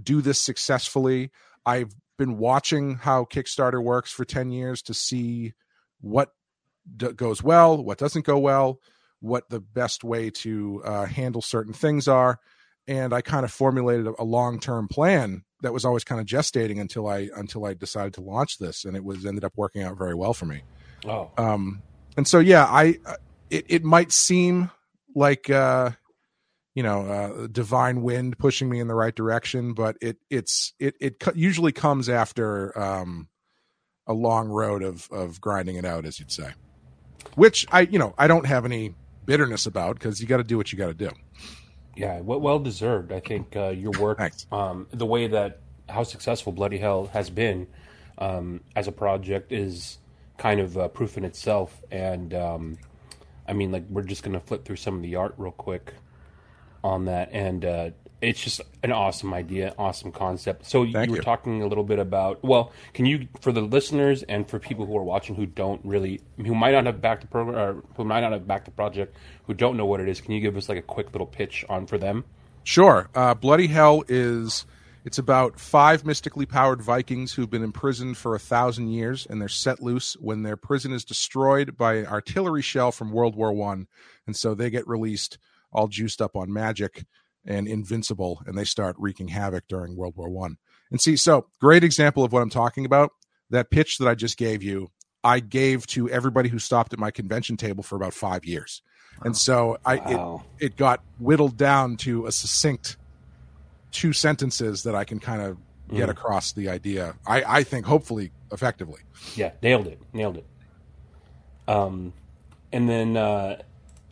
do this successfully. I've been watching how kickstarter works for 10 years to see what d- goes well what doesn't go well what the best way to uh, handle certain things are. And i kind of formulated a, long-term plan that was always kind of gestating until i until i decided to launch this and it was ended up working out very well for me. Oh, um and so yeah i uh, it, it might seem like uh you know uh divine wind pushing me in the right direction but it it's it it usually comes after um a long road of of grinding it out as you'd say. Which i you know i don't have any bitterness about because you got to do what you got to do yeah, well, well deserved. I think uh, your work, Thanks. um, the way that how successful Bloody Hell has been um, as a project is kind of uh, proof in itself. And um, I mean, like we're just gonna flip through some of the art real quick on that, and uh, it's just an awesome idea, awesome concept. So you were you. talking a little bit about. Well, can you, for the listeners and for people who are watching who don't really, who might not have backed the program or who might not have backed the project, who don't know what it is, can you give us like a quick little pitch on for them? Sure. Uh, Bloody Hell is it's about five mystically powered Vikings who've been imprisoned for a thousand years, and they're set loose when their prison is destroyed by an artillery shell from World War One, and so they get released all juiced up on magic and invincible, and they start wreaking havoc during World War One. And see, so great example of what I'm talking about. That pitch that I just gave you, I gave to everybody who stopped at my convention table for about five years, and so I Wow. it it got whittled down to a succinct two sentences that I can kind of get Mm. across the idea. I I think hopefully effectively. Yeah, nailed it, nailed it. Um, and then uh,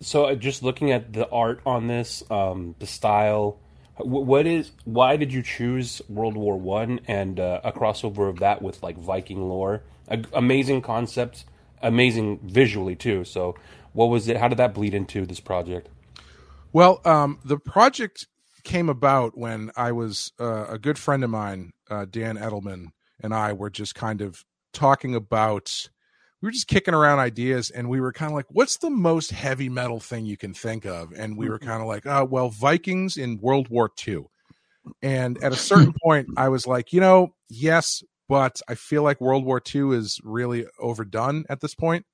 so uh, just looking at the art on this, um, the style. What is? Why did you choose World War One and uh, a crossover of that with like Viking lore? A- amazing concept, amazing visually too. So, what was it? How did that bleed into this project? Well, um, the project came about when I was uh, a good friend of mine, uh, Dan Edelman, and I were just kind of talking about. We were just kicking around ideas, and we were kind of like, "What's the most heavy metal thing you can think of?" And we were kind of like, "Oh, well, Vikings in World War II." And at a certain point, I was like, "You know, yes, but I feel like World War II is really overdone at this point."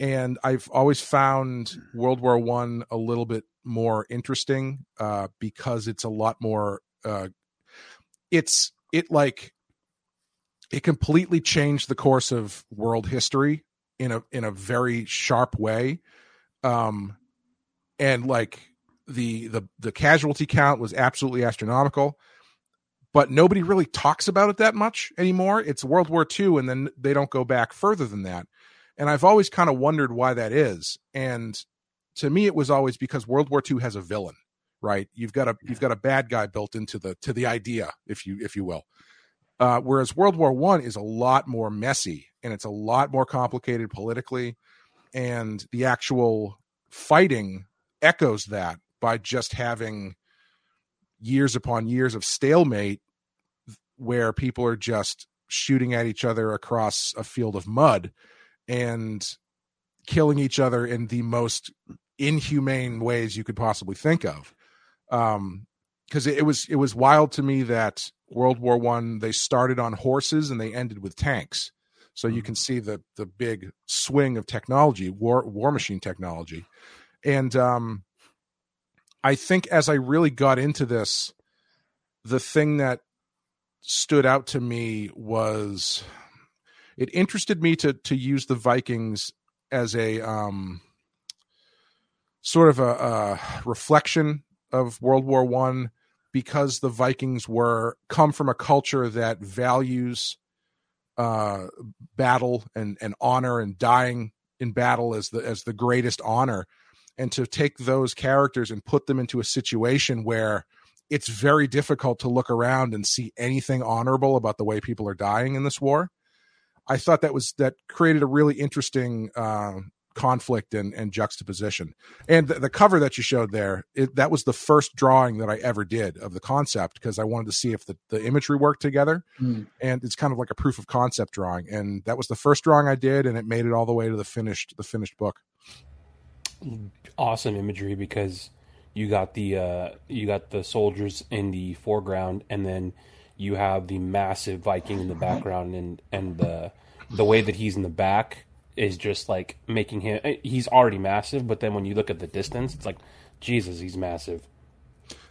and I've always found World War One a little bit more interesting uh, because it's a lot more. Uh, it's it like it completely changed the course of world history in a in a very sharp way, um, and like the the the casualty count was absolutely astronomical. But nobody really talks about it that much anymore. It's World War II, and then they don't go back further than that and I've always kind of wondered why that is. And to me, it was always because World War II has a villain, right? You've got a you've got a bad guy built into the to the idea, if you if you will. Uh, whereas World War One is a lot more messy and it's a lot more complicated politically, and the actual fighting echoes that by just having years upon years of stalemate where people are just shooting at each other across a field of mud and killing each other in the most inhumane ways you could possibly think of. Um because it, it was it was wild to me that world war one they started on horses and they ended with tanks. So you can see the the big swing of technology war war machine technology. And um i think as i really got into this the thing that stood out to me was it interested me to to use the Vikings as a um, sort of a, a reflection of World War One because the Vikings were come from a culture that values uh, battle and and honor and dying in battle as the as the greatest honor, and to take those characters and put them into a situation where it's very difficult to look around and see anything honorable about the way people are dying in this war. I thought that was that created a really interesting uh, conflict and, and juxtaposition. And the, the cover that you showed there, it, that was the first drawing that I ever did of the concept because I wanted to see if the, the imagery worked together. Hmm. And it's kind of like a proof of concept drawing. And that was the first drawing I did, and it made it all the way to the finished the finished book. awesome imagery because you got the uh, you got the soldiers in the foreground and then you have the massive Viking in the background and and the the way that he's in the back is just like making him he's already massive but then when you look at the distance it's like Jesus he's massive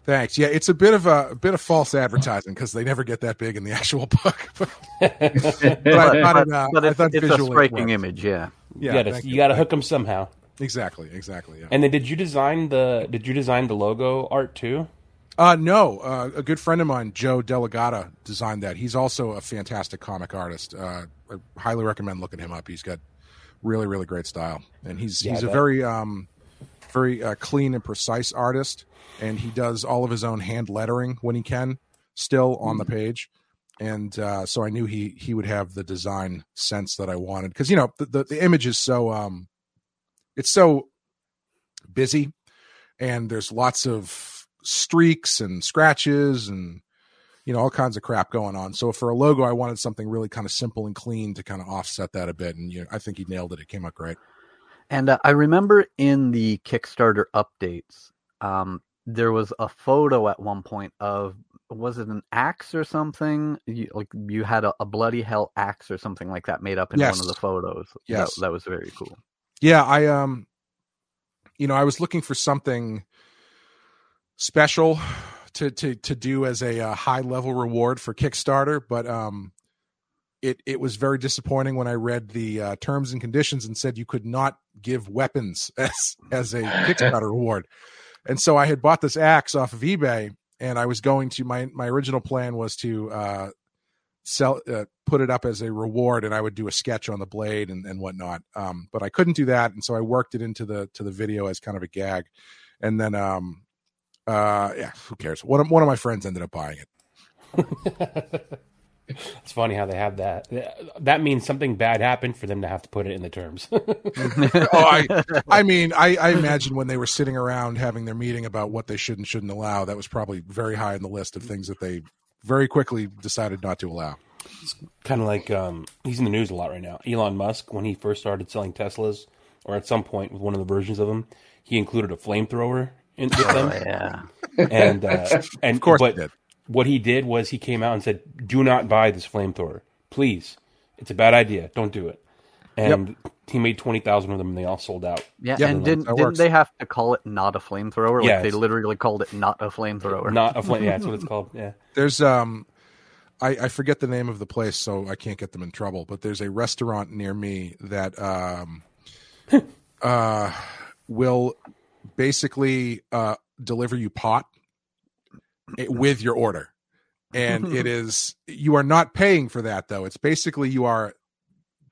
Thanks. Yeah, it's a bit of a, a bit of false advertising because they never get that big in the actual book. but but But, thought but, it, uh, but it's, it's a visually it striking image, yeah. you Yeah, gotta you gotta hook them somehow Exactly, exactly. Yeah. and then did you design the did you design the logo art too Uh, no, uh, a good friend of mine, Joe Delegata, designed that. He's also a fantastic comic artist. Uh, I highly recommend looking him up. He's got really, really great style, and he's Yeah, he's a very, um, very uh, clean and precise artist. And he does all of his own hand lettering when he can, still on the page. And uh, so I knew he he would have the design sense that I wanted because you know the, the the image is so um, it's so busy, and there's lots of streaks and scratches and you know all kinds of crap going on. So for a logo, I wanted something really kind of simple and clean to kind of offset that a bit. And you know, I think he nailed it. It came out great. And uh, I remember in the Kickstarter updates, um, there was a photo at one point of was it an axe or something? You, like you had a, a bloody hell axe or something like that made up in Yes. one of the photos. Yes. that, that was very cool. Yeah, I um, you know, I was looking for something special to to to do as a uh, high level reward for Kickstarter, but um, it it was very disappointing when I read the uh, terms and conditions and said you could not give weapons as as a Kickstarter reward. And so I had bought this axe off of eBay, and I was going to my my original plan was to uh, sell uh, put it up as a reward, and I would do a sketch on the blade and and whatnot. Um, but I couldn't do that, and so I worked it into the to the video as kind of a gag, and then um, uh, yeah, who cares? One of one of my friends ended up buying it. It's funny how they have that. That means something bad happened for them to have to put it in the terms. oh, I, I mean, I, I imagine when they were sitting around having their meeting about what they should and shouldn't allow, that was probably very high on the list of things that they very quickly decided not to allow. It's kind of like um, he's in the news a lot right now. Elon Musk, when he first started selling Teslas, or at some point with one of the versions of them, he included a flamethrower in with them. Oh, yeah. And uh, and Of course but he did. what he did was he came out and said, "Do not buy this flamethrower, please. It's a bad idea. Don't do it." And he made twenty thousand of them, and they all sold out. Yeah, Yeah, and didn't didn't they have to call it not a flamethrower? Like Yeah, they literally called it not a flamethrower. Not a flame. Yeah, that's what it's called. Yeah. There's um, I, I forget the name of the place, so I can't get them in trouble. But there's a restaurant near me that um, uh, will basically uh deliver you pot with your order, and it is you are not paying for that though. It's basically you are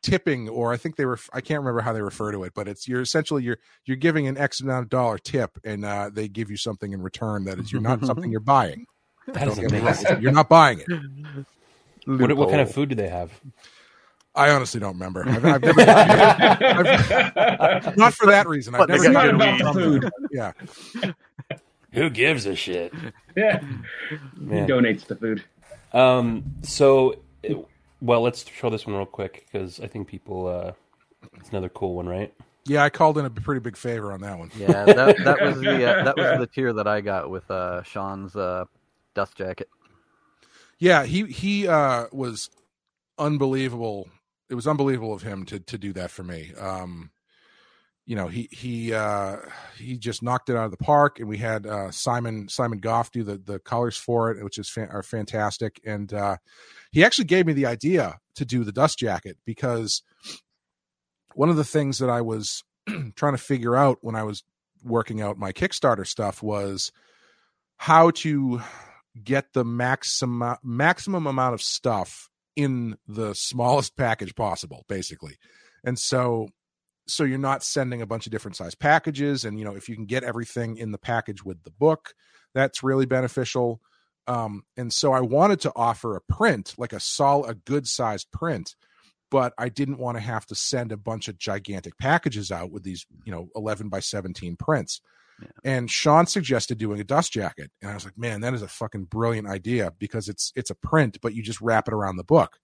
tipping or i think they were i can't remember how they refer to it but it's you're essentially you're you're giving an x amount of dollar tip and uh, they give you something in return that is you're not something you're buying That is Don't get me amazing. You're not buying it. What, what kind of food do they have? I honestly don't remember. I've, I've never, I've- not for that reason. I've never got gotten good it weed. from Food. Yeah. Who gives a shit? Yeah. Man. He donates the food. Um. So, well, let's show this one real quick because I think people. Uh, it's another cool one, right? Yeah, I called in a pretty big favor on that one. Yeah, that that was the uh, that was the tier that I got with uh, Sean's uh, dust jacket. Yeah, he he uh, was unbelievable. It was unbelievable of him to to do that for me. Um, you know, he he uh, he just knocked it out of the park, and we had uh, Simon Simon Goff do the the colors for it, which is fan- are fantastic. And uh, he actually gave me the idea to do the dust jacket because one of the things that I was trying to figure out when I was working out my Kickstarter stuff was how to get the maximum maximum amount of stuff in the smallest package possible basically. And so so you're not sending a bunch of different size packages. And you know if you can get everything in the package with the book that's really beneficial. Um and so i wanted to offer a print like a sol a good sized print but i didn't want to have to send a bunch of gigantic packages out with these you know 11 by 17 prints and Sean suggested doing a dust jacket, and I was like, "Man, that is a fucking brilliant idea because it's it's a print, but you just wrap it around the book,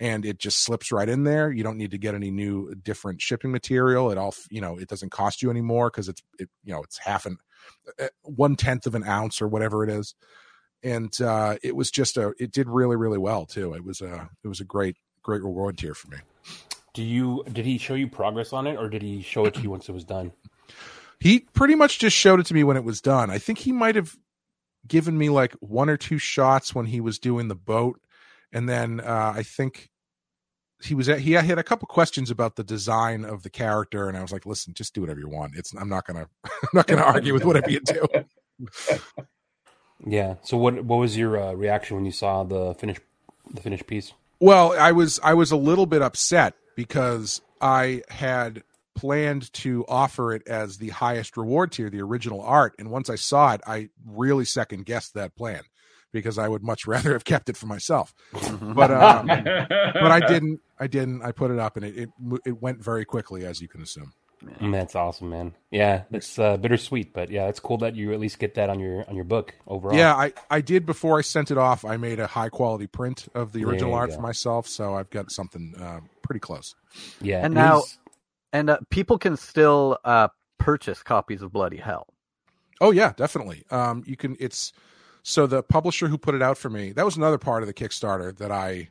and it just slips right in there. You don't need to get any new different shipping material. It all you know, it doesn't cost you anymore because it's it you know it's half an uh, one tenth of an ounce or whatever it is, and uh, it was just a it did really really well too. It was a it was a great great reward tier for me. Do you? Did he show you progress on it, or did he show it to you once it was done? He pretty much just showed it to me when it was done. I think he might have given me like one or two shots when he was doing the boat, and then uh, I think he was at, he had a couple questions about the design of the character, and I was like, "Listen, just do whatever you want. It's I'm not gonna I'm not gonna argue with whatever you do." Yeah. So what? What was your uh, reaction when you saw the finished the finished piece? Well, I was I was a little bit upset because I had planned to offer it as the highest reward tier, the original art, and once I saw it, I really second guessed that plan because I would much rather have kept it for myself. But um, but I didn't. I didn't. I put it up, and it, it it went very quickly, as you can assume. Mm, That's awesome, man. Yeah, it's uh, bittersweet, but yeah, it's cool that you at least get that on your on your book overall. Yeah, I I did before I sent it off. I made a high quality print of the original art go. for myself, so I've got something uh, pretty close. yeah. And now, he's- and uh, people can still uh, purchase copies of Bloody Hell. Oh yeah, definitely. Um, you can. It's so the publisher who put it out for me. That was another part of the Kickstarter that I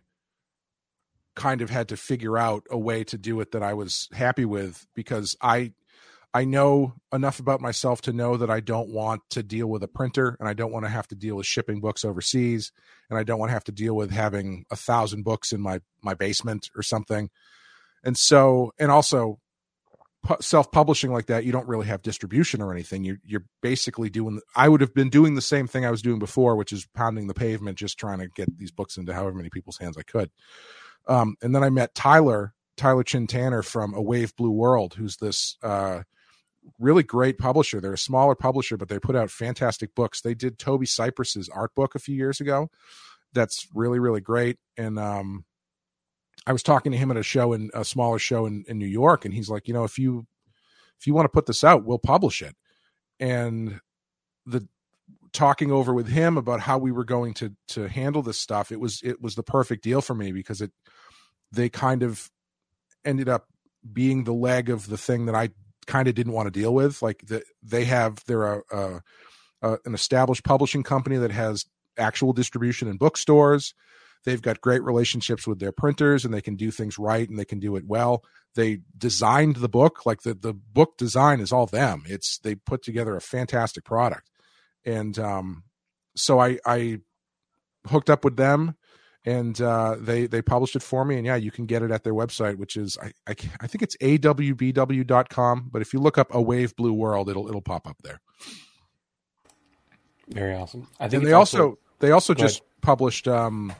kind of had to figure out a way to do it that I was happy with because I I know enough about myself to know that I don't want to deal with a printer and I don't want to have to deal with shipping books overseas and I don't want to have to deal with having a thousand books in my my basement or something. And so, and also self-publishing like that, you don't really have distribution or anything. You're you're basically doing. I would have been doing the same thing I was doing before, which is pounding the pavement, just trying to get these books into however many people's hands I could. Um, and then I met Tyler Tyler Chin Tanner from A Wave Blue World, who's this uh, really great publisher. They're a smaller publisher, but they put out fantastic books. They did Toby Cypress's art book a few years ago. That's really really great. And um, I was talking to him at a show in a smaller show in, in New York, and he's like, you know, if you if you want to put this out, we'll publish it. And the talking over with him about how we were going to to handle this stuff, it was it was the perfect deal for me because it they kind of ended up being the leg of the thing that I kind of didn't want to deal with. Like the, they have they're a, a, a an established publishing company that has actual distribution in bookstores They've got great relationships with their printers and they can do things right and they can do it well. They designed the book, like the, the book design is all them. It's they put together a fantastic product. And um, so I, I hooked up with them and uh, they they published it for me and yeah you can get it at their website which is i i, I think it's awbw.com but if you look up a wave blue world it'll it'll pop up there very awesome i think and they also, also, they also just ahead. published um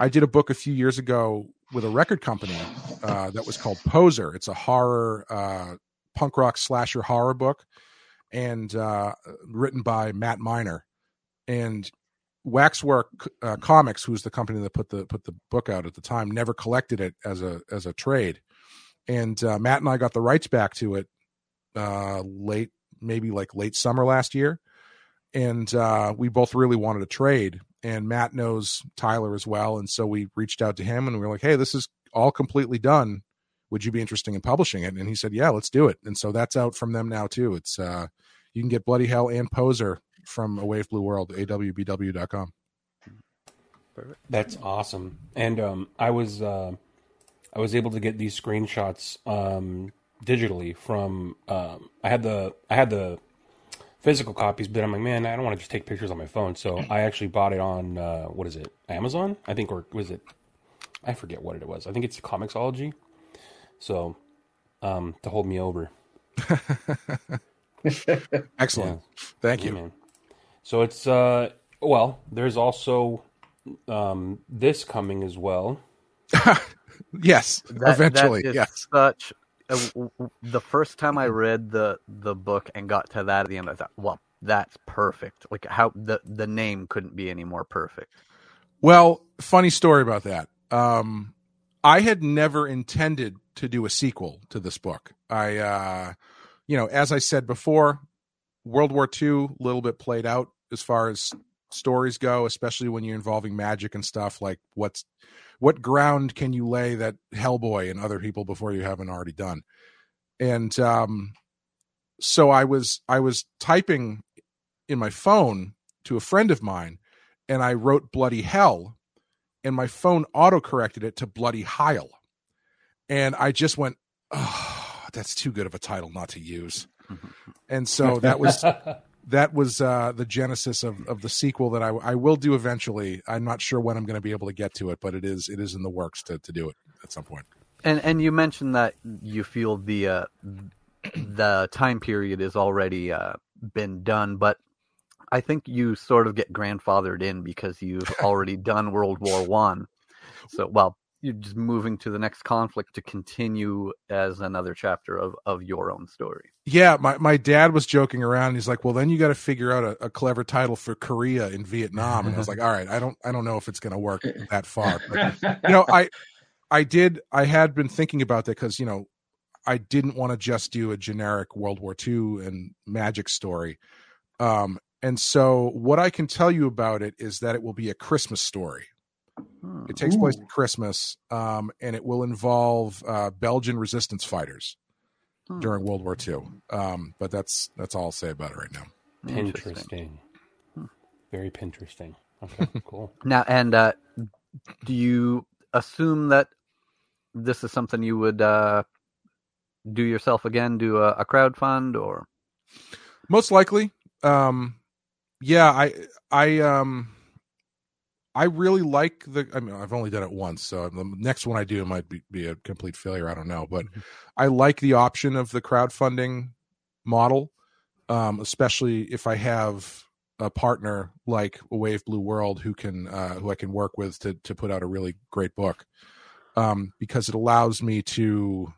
I did a book a few years ago with a record company uh, that was called Poser. It's a horror, uh, punk rock slasher horror book, and uh, written by Matt Miner. And Waxwork uh, Comics, who's the company that put the put the book out at the time, never collected it as a as a trade. And uh, Matt and I got the rights back to it uh, late, maybe like late summer last year, and we both really wanted a trade and Matt knows Tyler as well, and so we reached out to him and we were like, "Hey, this is all completely done. Would you be interested in publishing it?" And he said, "Yeah, let's do it." And so that's out from them now too. It's uh, you can get Bloody Hell and Poser from A Wave Blue World, awbw.com. That's awesome. And um, I was uh, I was able to get these screenshots um, digitally from um, I had the I had the physical copies, but I'm like, man, I don't want to just take pictures on my phone. So I actually bought it on uh, what is it, Amazon? I think, or was it? I forget what it was. I think it's Comixology. So um, to hold me over. Excellent. Yeah. Thank you. man. So it's uh, well, there's also um, this coming as well. yes, that, eventually. That yes. Such the first time I read the the book and got to that at the end, I thought, well, that's perfect. Like how the the name couldn't be any more perfect. Well, funny story about that. Um, I had never intended to do a sequel to this book. I, uh, you know, as I said before, World War II a little bit played out as far as stories go, especially when you're involving magic and stuff. Like what's what ground can you lay that Hellboy and other people before you haven't already done? And um, so I was I was typing in my phone to a friend of mine, and I wrote bloody hell, and my phone auto corrected it to bloody Heil, and I just went, oh, that's too good of a title not to use. And so that was that was uh, the genesis of, of the sequel that I, I will do eventually. I'm not sure when I'm going to be able to get to it, but it is it is in the works to, to do it at some point. And and you mentioned that you feel the uh, the time period is already uh, been done, but I think you sort of get grandfathered in because you've already done World War One. So well, you're just moving to the next conflict to continue as another chapter of, of your own story. Yeah, my, my dad was joking around. He's like, "Well, then you got to figure out a, a, clever title for Korea in Vietnam." And I was like, "All right, I don't I don't know if it's going to work that far." But, you know, I I did I had been thinking about that because you know I didn't want to just do a generic World War II and magic story. Um, and so what I can tell you about it is that it will be a Christmas story. It takes Ooh. place at Christmas, um, and it will involve uh, Belgian resistance fighters hmm. during World War II. Um, but that's that's all I'll say about it right now. Interesting. Interesting. Hmm. Very interesting. Okay, cool. now, and uh, do you assume that this is something you would uh, do yourself again? Do a, a crowd fund or? Most likely. Um, yeah, I I um I really like the. I mean, I've only done it once, so the next one I do might be, be a complete failure. I don't know, but I like the option of the crowdfunding model, um, especially if I have a partner like Wave Blue World who can uh, who I can work with to to put out a really great book, um, because it allows me to.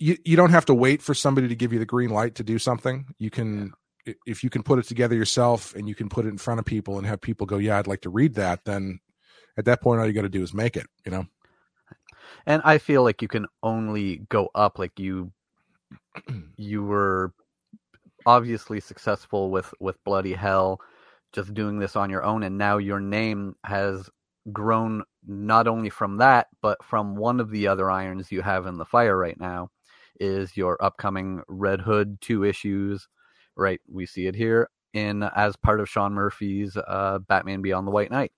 You, you don't have to wait for somebody to give you the green light to do something. You can if you can put it together yourself and you can put it in front of people and have people go, "Yeah, I'd like to read that," then at that point, all you got to do is make it. You know. And I feel like you can only go up. Like you, you were obviously successful with with Bloody Hell, just doing this on your own, and now your name has grown not only from that, but from one of the other irons you have in the fire right now, is your upcoming Red Hood two issues right? We see it here in as part of Sean Murphy's uh, Batman Beyond the White Knight.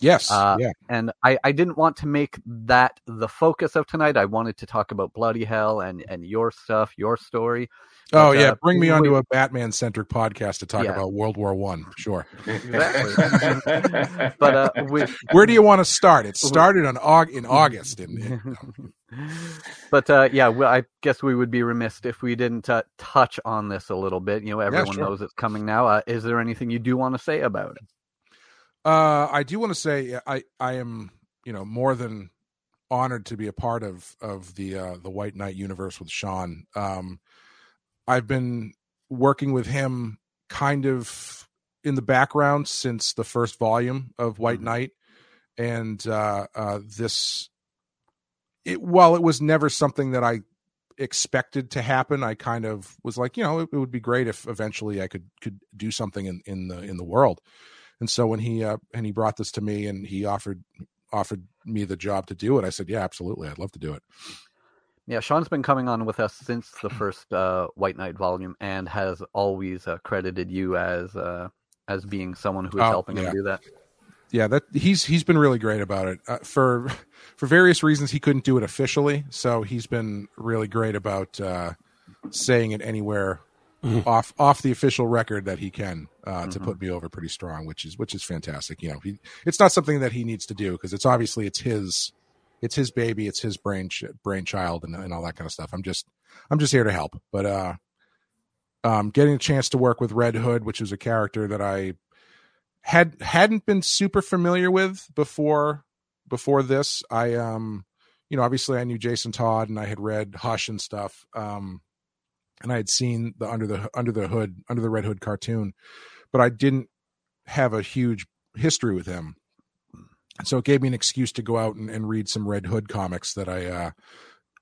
Yes. Uh, yeah. And I, I didn't want to make that the focus of tonight. I wanted to talk about Bloody Hell and, and your stuff, your story. Oh But, yeah, uh, bring me we- onto a Batman centric podcast to talk Yeah. about World War One. Sure. Exactly. but uh, we, Where do you want to start? It started on Aug- in August. In, in- but uh, yeah, well, I guess we would be remiss if we didn't uh, touch on this a little bit. You know, everyone sure. knows it's coming now. Uh, is there anything you do want to say about it? Uh, I do want to say I I am you know more than honored to be a part of of the uh, the White Knight universe with Sean. Um, I've been working with him kind of in the background since the first volume of White Knight, and uh, uh, this it while it was never something that I expected to happen i kind of was like you know it, it would be great if eventually i could could do something in in the in the world. And so when he uh and he brought this to me and he offered offered me the job to do it i said yeah absolutely. I'd love to do it Yeah, Sean's been coming on with us since the first uh, White Knight volume, and has always uh, credited you as uh, as being someone who is Oh, helping yeah. him do that. yeah that he's he's been really great about it uh, for for various reasons he couldn't do it officially so he's been really great about uh saying it anywhere off off the official record that he can uh to put me over pretty strong which is which is fantastic you know he it's not something that he needs to do because it's obviously it's his it's his baby it's his brain brainchild and, and all that kind of stuff. I'm just i'm just here to help. But uh um getting a chance to work with red hood which is a character that i had hadn't been super familiar with before before this i um you know obviously i knew jason todd and i had read hush and stuff um and i had seen the under the under the hood under the red hood cartoon but i didn't have a huge history with him so it gave me an excuse to go out and, and read some red hood comics that i uh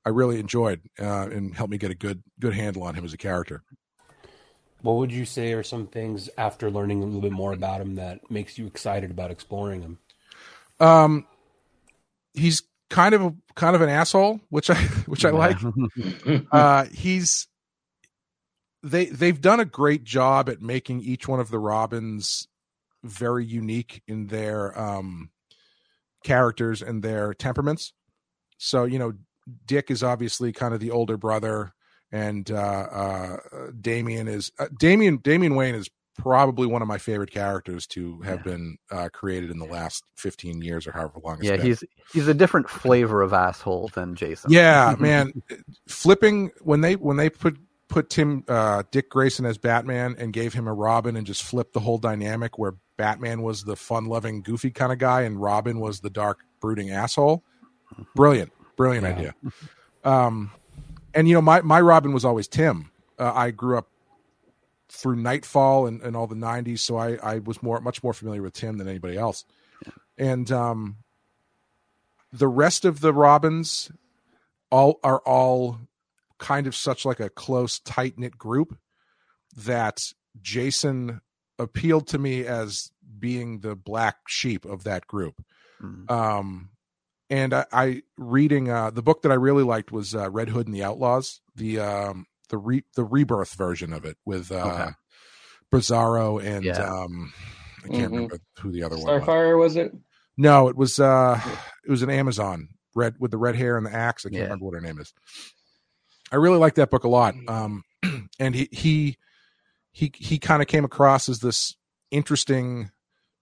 i really enjoyed uh and helped me get a good good handle on him as a character. What would you say are some things after learning a little bit more about him that makes you excited about exploring him? um he's kind of a kind of an asshole which i which i like. Uh he's they they've done a great job at making each one of the robins very unique in their um characters and their temperaments so you know dick is obviously kind of the older brother and uh uh damian is uh, damian damian wayne is probably one of my favorite characters to have been uh created in the last 15 years or however long it's Yeah, been. he's he's a different flavor of asshole than Jason. Yeah, man. Flipping when they when they put put Tim uh Dick Grayson as Batman and gave him a Robin and just flipped the whole dynamic where Batman was the fun-loving goofy kind of guy and Robin was the dark brooding asshole. Brilliant. Brilliant Yeah. idea. Um and you know my my Robin was always Tim. Uh, I grew up through Knightfall and, and all the 90s so I I was more much more familiar with Tim than anybody else. And um the rest of the Robins all are all kind of such like a close tight knit group that Jason appealed to me as being the black sheep of that group. Mhm. Um, and I, I reading uh, the book that I really liked was uh, Red Hood and the Outlaws, the um, the re- the rebirth version of it with uh, Okay. Bizarro and Yeah. um, I can't Mhm. remember who the other one was. Starfire was it? No, it was uh it was an Amazon red with the red hair and the axe. I can't Yeah. remember what her name is. I really like that book a lot. Um, and he he he he kind of came across as this interesting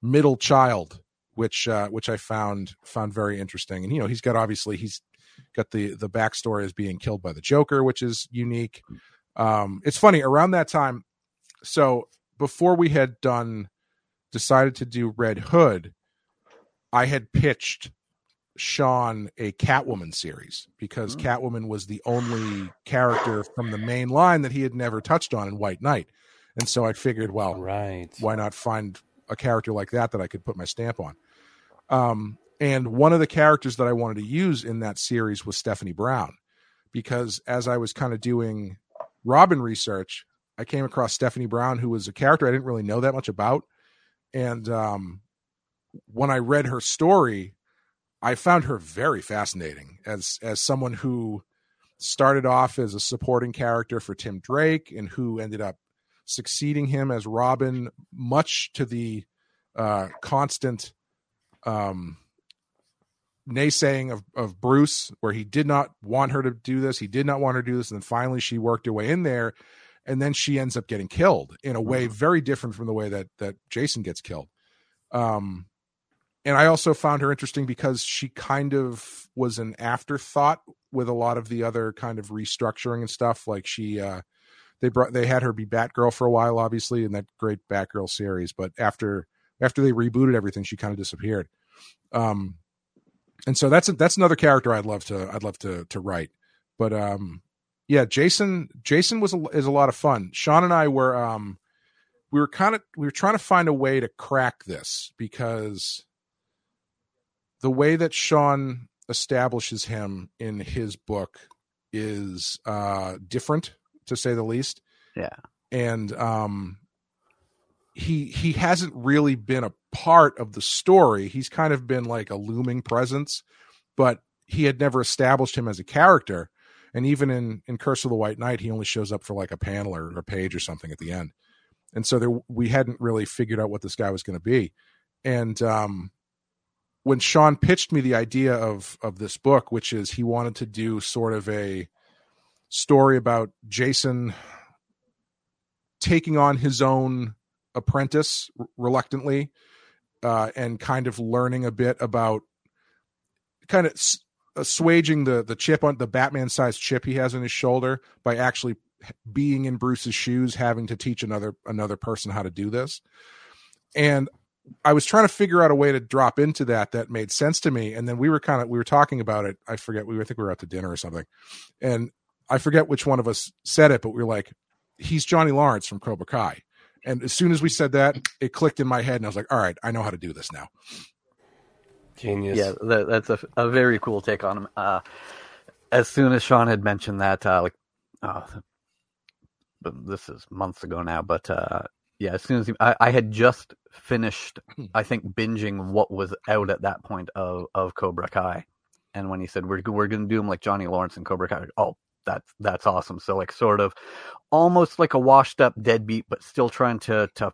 middle child, which uh, which I found found very interesting. And you know, he's got obviously he's got the the backstory as being killed by the Joker, which is unique. Um, it's funny around that time. So before we had done decided to do Red Hood, I had pitched Sean a Catwoman series because Catwoman was the only character from the main line that he had never touched on in White Knight. And so I figured, well, right. why not find a character like that that I could put my stamp on? Um, and one of the characters that I wanted to use in that series was Stephanie Brown, because as I was kind of doing Robin research, I came across Stephanie Brown, who was a character I didn't really know that much about. And um, when I read her story, I found her very fascinating as as someone who started off as a supporting character for Tim Drake and who ended up succeeding him as Robin, much to the uh, constant um, naysaying of, of Bruce, where he did not want her to do this. He did not want her to do this. And then finally she worked her way in there. And then she ends up getting killed in a way very different from the way that that Jason gets killed. Um, and I also found her interesting because she kind of was an afterthought with a lot of the other kind of restructuring and stuff. Like she, uh, they brought they had her be Batgirl for a while, obviously, in that great Batgirl series. But after after they rebooted everything, she kind of disappeared. Um, and so that's that's another character I'd love to I'd love to to write. But um, yeah, Jason Jason was a, is a lot of fun. Sean and I were um, we were kind of we were trying to find a way to crack this because the way that Sean establishes him in his book is uh different to say the least. Yeah. And um he he hasn't really been a part of the story. He's kind of been like a looming presence, but he had never established him as a character. And even in in Curse of the White Knight, he only shows up for like a panel or a page or something at the end. And so there we hadn't really figured out what this guy was going to be. And um when Sean pitched me the idea of of this book, which is he wanted to do sort of a story about Jason taking on his own apprentice reluctantly uh, and kind of learning a bit about kind of assuaging the the chip on the Batman sized chip he has on his shoulder by actually being in Bruce's shoes, having to teach another another person how to do this. And I was trying to figure out a way to drop into that that made sense to me. And then we were kind of we were talking about it. I forget we were I think we were out to dinner or something, and I forget which one of us said it, but we were like, "He's Johnny Lawrence from Cobra Kai." And as soon as we said that, it clicked in my head, and I was like, "All right, I know how to do this now." Genius. Yeah, that, that's a, a very cool take on him. Uh, as soon as Sean had mentioned that, uh, like, uh, but this is months ago now, but uh, yeah, as soon as he, I, I had just finished, I think binging what was out at that point of of Cobra Kai, and when he said we're we're going to do him like Johnny Lawrence and Cobra Kai, oh, that's that's awesome. So like, sort of, almost like a washed up deadbeat, but still trying to to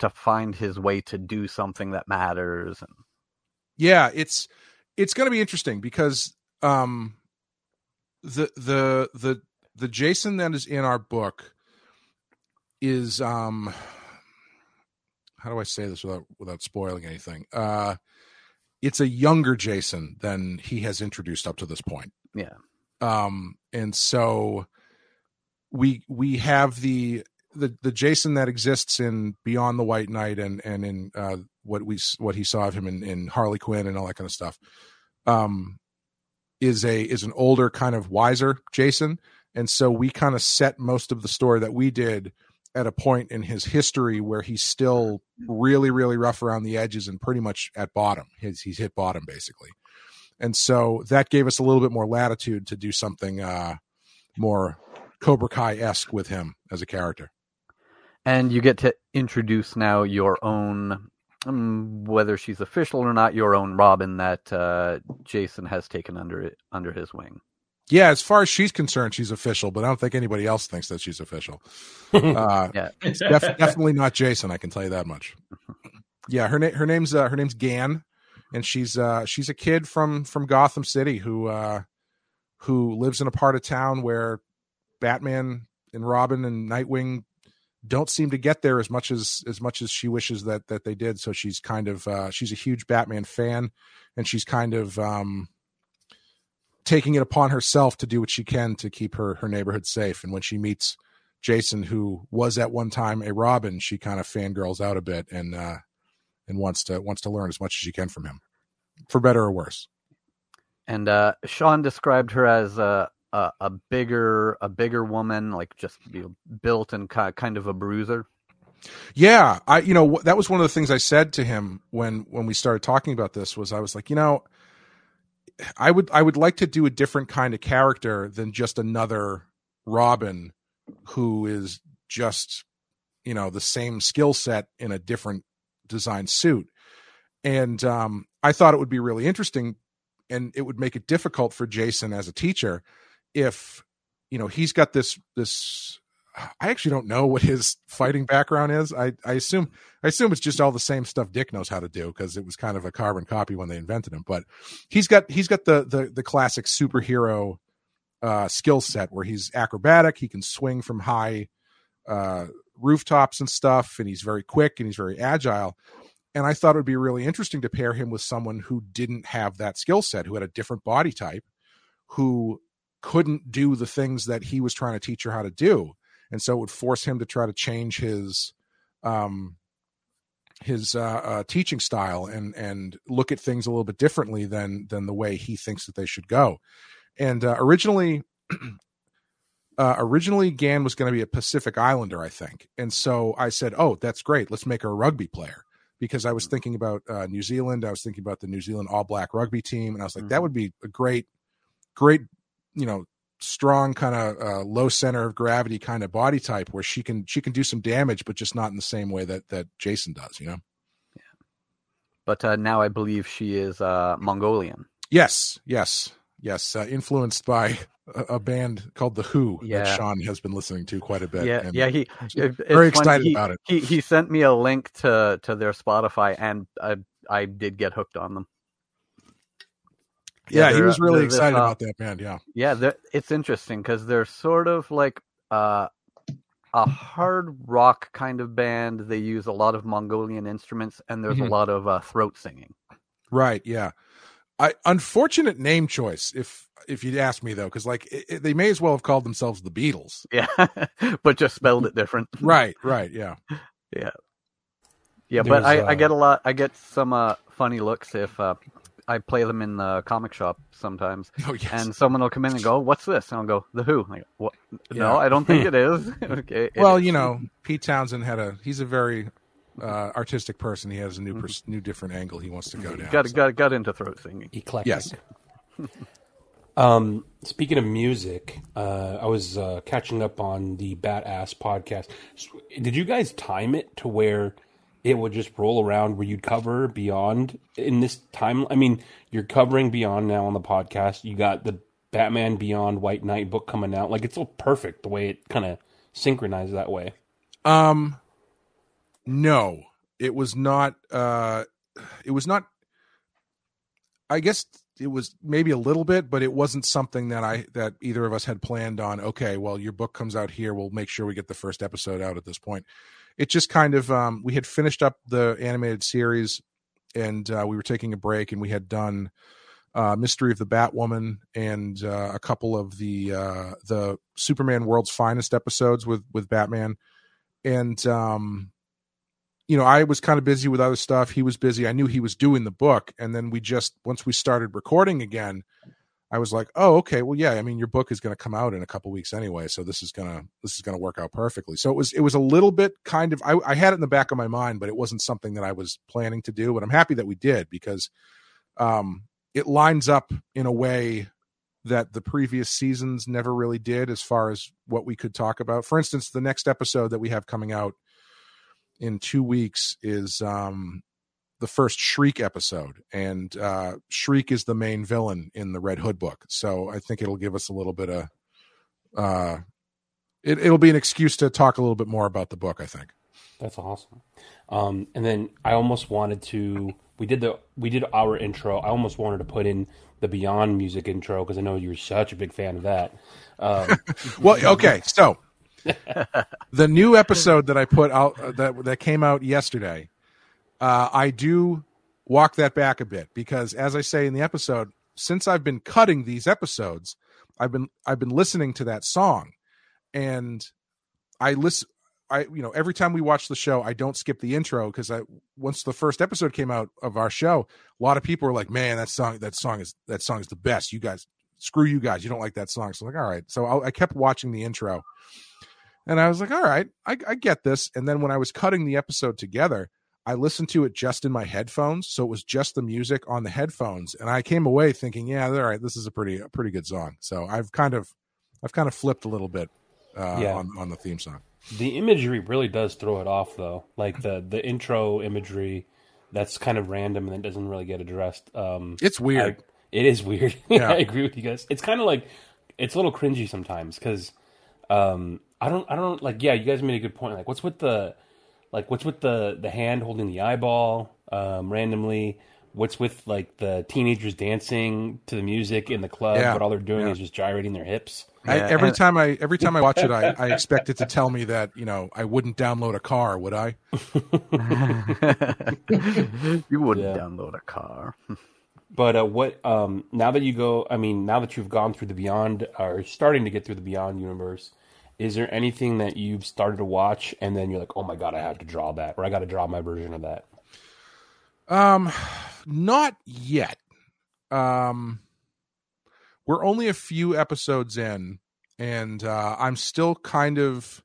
to find his way to do something that matters. And yeah it's it's going to be interesting because um the the the the jason that is in our book is um how do i say this without without spoiling anything? Uh it's a younger jason than he has introduced up to this point. Yeah, um and so we we have the the the jason that exists in beyond the white knight and and in uh what we what he saw of him in in harley quinn and all that kind of stuff um is a is an older kind of wiser jason. And so we kind of set most of the story that we did at a point in his history where he's still really really rough around the edges and pretty much at bottom. He's, he's hit bottom basically. And so that gave us a little bit more latitude to do something uh more cobra kai-esque with him as a character. And you get to introduce now your own um, whether she's official or not your own robin that uh, jason has taken under under his wing yeah as far as she's concerned she's official but i don't think anybody else thinks that she's official. Uh yeah. it's def- definitely not jason i can tell you that much. Yeah her name her name's uh, her name's gan and she's uh she's a kid from from Gotham City who uh who lives in a part of town where Batman and Robin and Nightwing don't seem to get there as much as as much as she wishes that that they did. So she's kind of uh, she's a huge Batman fan, and she's kind of um, taking it upon herself to do what she can to keep her her neighborhood safe. And when she meets Jason, who was at one time a Robin, she kind of fangirls out a bit and uh, and wants to wants to learn as much as she can from him, for better or worse. And uh, Sean described her as a, a a bigger a bigger woman, like just you know, built and kind of a bruiser. Yeah, I you know that was one of the things I said to him when when we started talking about this was I was like, you know, I would I would like to do a different kind of character than just another Robin who is just you know the same skill set in a different design suit. And um I thought it would be really interesting and it would make it difficult for Jason as a teacher if you know he's got this this I actually don't know what his fighting background is. I, I assume I assume it's just all the same stuff Dick knows how to do because it was kind of a carbon copy when they invented him. But he's got he's got the the, the classic superhero uh, skill set where he's acrobatic, he can swing from high uh, rooftops and stuff, and he's very quick and he's very agile. And I thought it would be really interesting to pair him with someone who didn't have that skill set, who had a different body type, who couldn't do the things that he was trying to teach her how to do and so it would force him to try to change his um his uh, uh teaching style and and look at things a little bit differently than than the way he thinks that they should go. And uh, originally uh originally gan was going to be a pacific islander i think. And so i said oh that's great. Let's make her a rugby player. Because i was thinking about uh new zealand i was thinking about the new zealand all black rugby team and i was like that would be a great great you know strong kind of uh, low center of gravity kind of body type where she can she can do some damage but just not in the same way that that jason does you know But uh, now I believe she is uh, Mongolian. yes yes yes uh, influenced by a, a band called the HU Yeah. that sean has been listening to quite a bit yeah, and yeah. He very funny, excited he- about it He he sent me a link to to their Spotify, and I I did get hooked on them. Yeah, he was uh, really they're this, excited uh, about that band yeah Yeah, it's interesting because they're sort of like uh, a hard rock kind of band. They use a lot of Mongolian instruments, and there's Mhm. a lot of uh, throat singing. Right. Yeah. I unfortunate name choice. If if you'd ask me though, because like it, it- they may as well have called themselves the Beatles. Yeah, but just spelled it different. Right. Right. Yeah. Yeah. Yeah, but I, There's, I uh, get a lot. I get some uh, funny looks if uh, I play them in the comic shop sometimes, Oh yes. and someone will come in and go, "What's this?" And I'll go, "The Who." I go, what? Yeah. No, I don't think it is. okay. well, is. you know, Pete Townshend had a. He's a very uh, artistic person. He has a new pers- new different angle he wants to go down. got so- got got into throat singing. Eclectic. Yes. Um, speaking of music, uh, I was uh, catching up on the Bat Ass podcast. Did you guys time it to where it would just roll around where you'd cover Beyond in this time? I mean, you're covering Beyond now on the podcast. You got the Batman Beyond White Knight book coming out. Like it's so perfect the way it kind of synchronized that way. Um, no, it was not. Uh, it was not. I guess it was maybe a little bit, but it wasn't something that I that either of us had planned on. Okay, well, your book comes out here. We'll make sure we get the first episode out at this point. It just kind of um, we had finished up the animated series, and uh, we were taking a break, and we had done uh, Mystery of the Batwoman and uh, a couple of the uh, the Superman World's Finest episodes with with Batman. And um you know i was kind of busy with other stuff. He was busy. I knew he was doing the book. And then we just once we started recording again i was like oh okay well yeah i mean your book is going to come out in a couple weeks anyway so this is going to this is to work out perfectly so it was it was a little bit kind of I, I had it in the back of my mind but it wasn't something that i was planning to do but i'm happy that we did because um it lines up in a way that the previous seasons never really did as far as what we could talk about. For instance, the next episode that we have coming out in two weeks is um, the first Shriek episode, and uh, Shriek is the main villain in the Red Hood book. So I think it'll give us a little bit of uh, it, it'll be an excuse to talk a little bit more about the book. I think. That's awesome. Um, and then I almost wanted to. We did the we did our intro. I almost wanted to put in the Beyond music intro because I know you're such a big fan of that. Um, Well, okay, so the new episode that I put out uh, that that came out yesterday, uh, I do walk that back a bit because, as I say in the episode, since I've been cutting these episodes, I've been I've been listening to that song, and I listen. I you know every time we watch the show, I don't skip the intro because I once the first episode came out of our show, a lot of people were like, "Man, that song that song is that song is the best." You guys, screw you guys, you don't like that song. So I'm like, all right. So I, I kept watching the intro, and I was like, all right, I, I get this. And then when I was cutting the episode together, I listened to it just in my headphones, so it was just the music on the headphones, and I came away thinking, yeah, all right, this is a pretty a pretty good song. So I've kind of I've kind of flipped a little bit uh, Yeah. on on the theme song. the imagery really does throw it off, though. Like the the intro imagery, that's kind of random and it doesn't really get addressed. Um, It's weird. I- it is weird. Yeah. I agree with you guys. It's kind of like it's a little cringy sometimes because um, I don't I don't like. Yeah, you guys made a good point. Like, what's with the like what's with the the hand holding the eyeball um, randomly? What's with like the teenagers dancing to the music in the club, Yeah. but all they're doing Yeah. is just gyrating their hips? I, every time I every time I watch it, I, I expect it to tell me that you know I wouldn't download a car, would I? you wouldn't Yeah. download a car. But uh, what um, now that you go? I mean, now that you've gone through the Beyond, or starting to get through the Beyond universe, is there anything that you've started to watch and then you're like, oh my god, I have to draw that, or I got to draw my version of that? Um, not yet. Um, we're only a few episodes in, and uh, I'm still kind of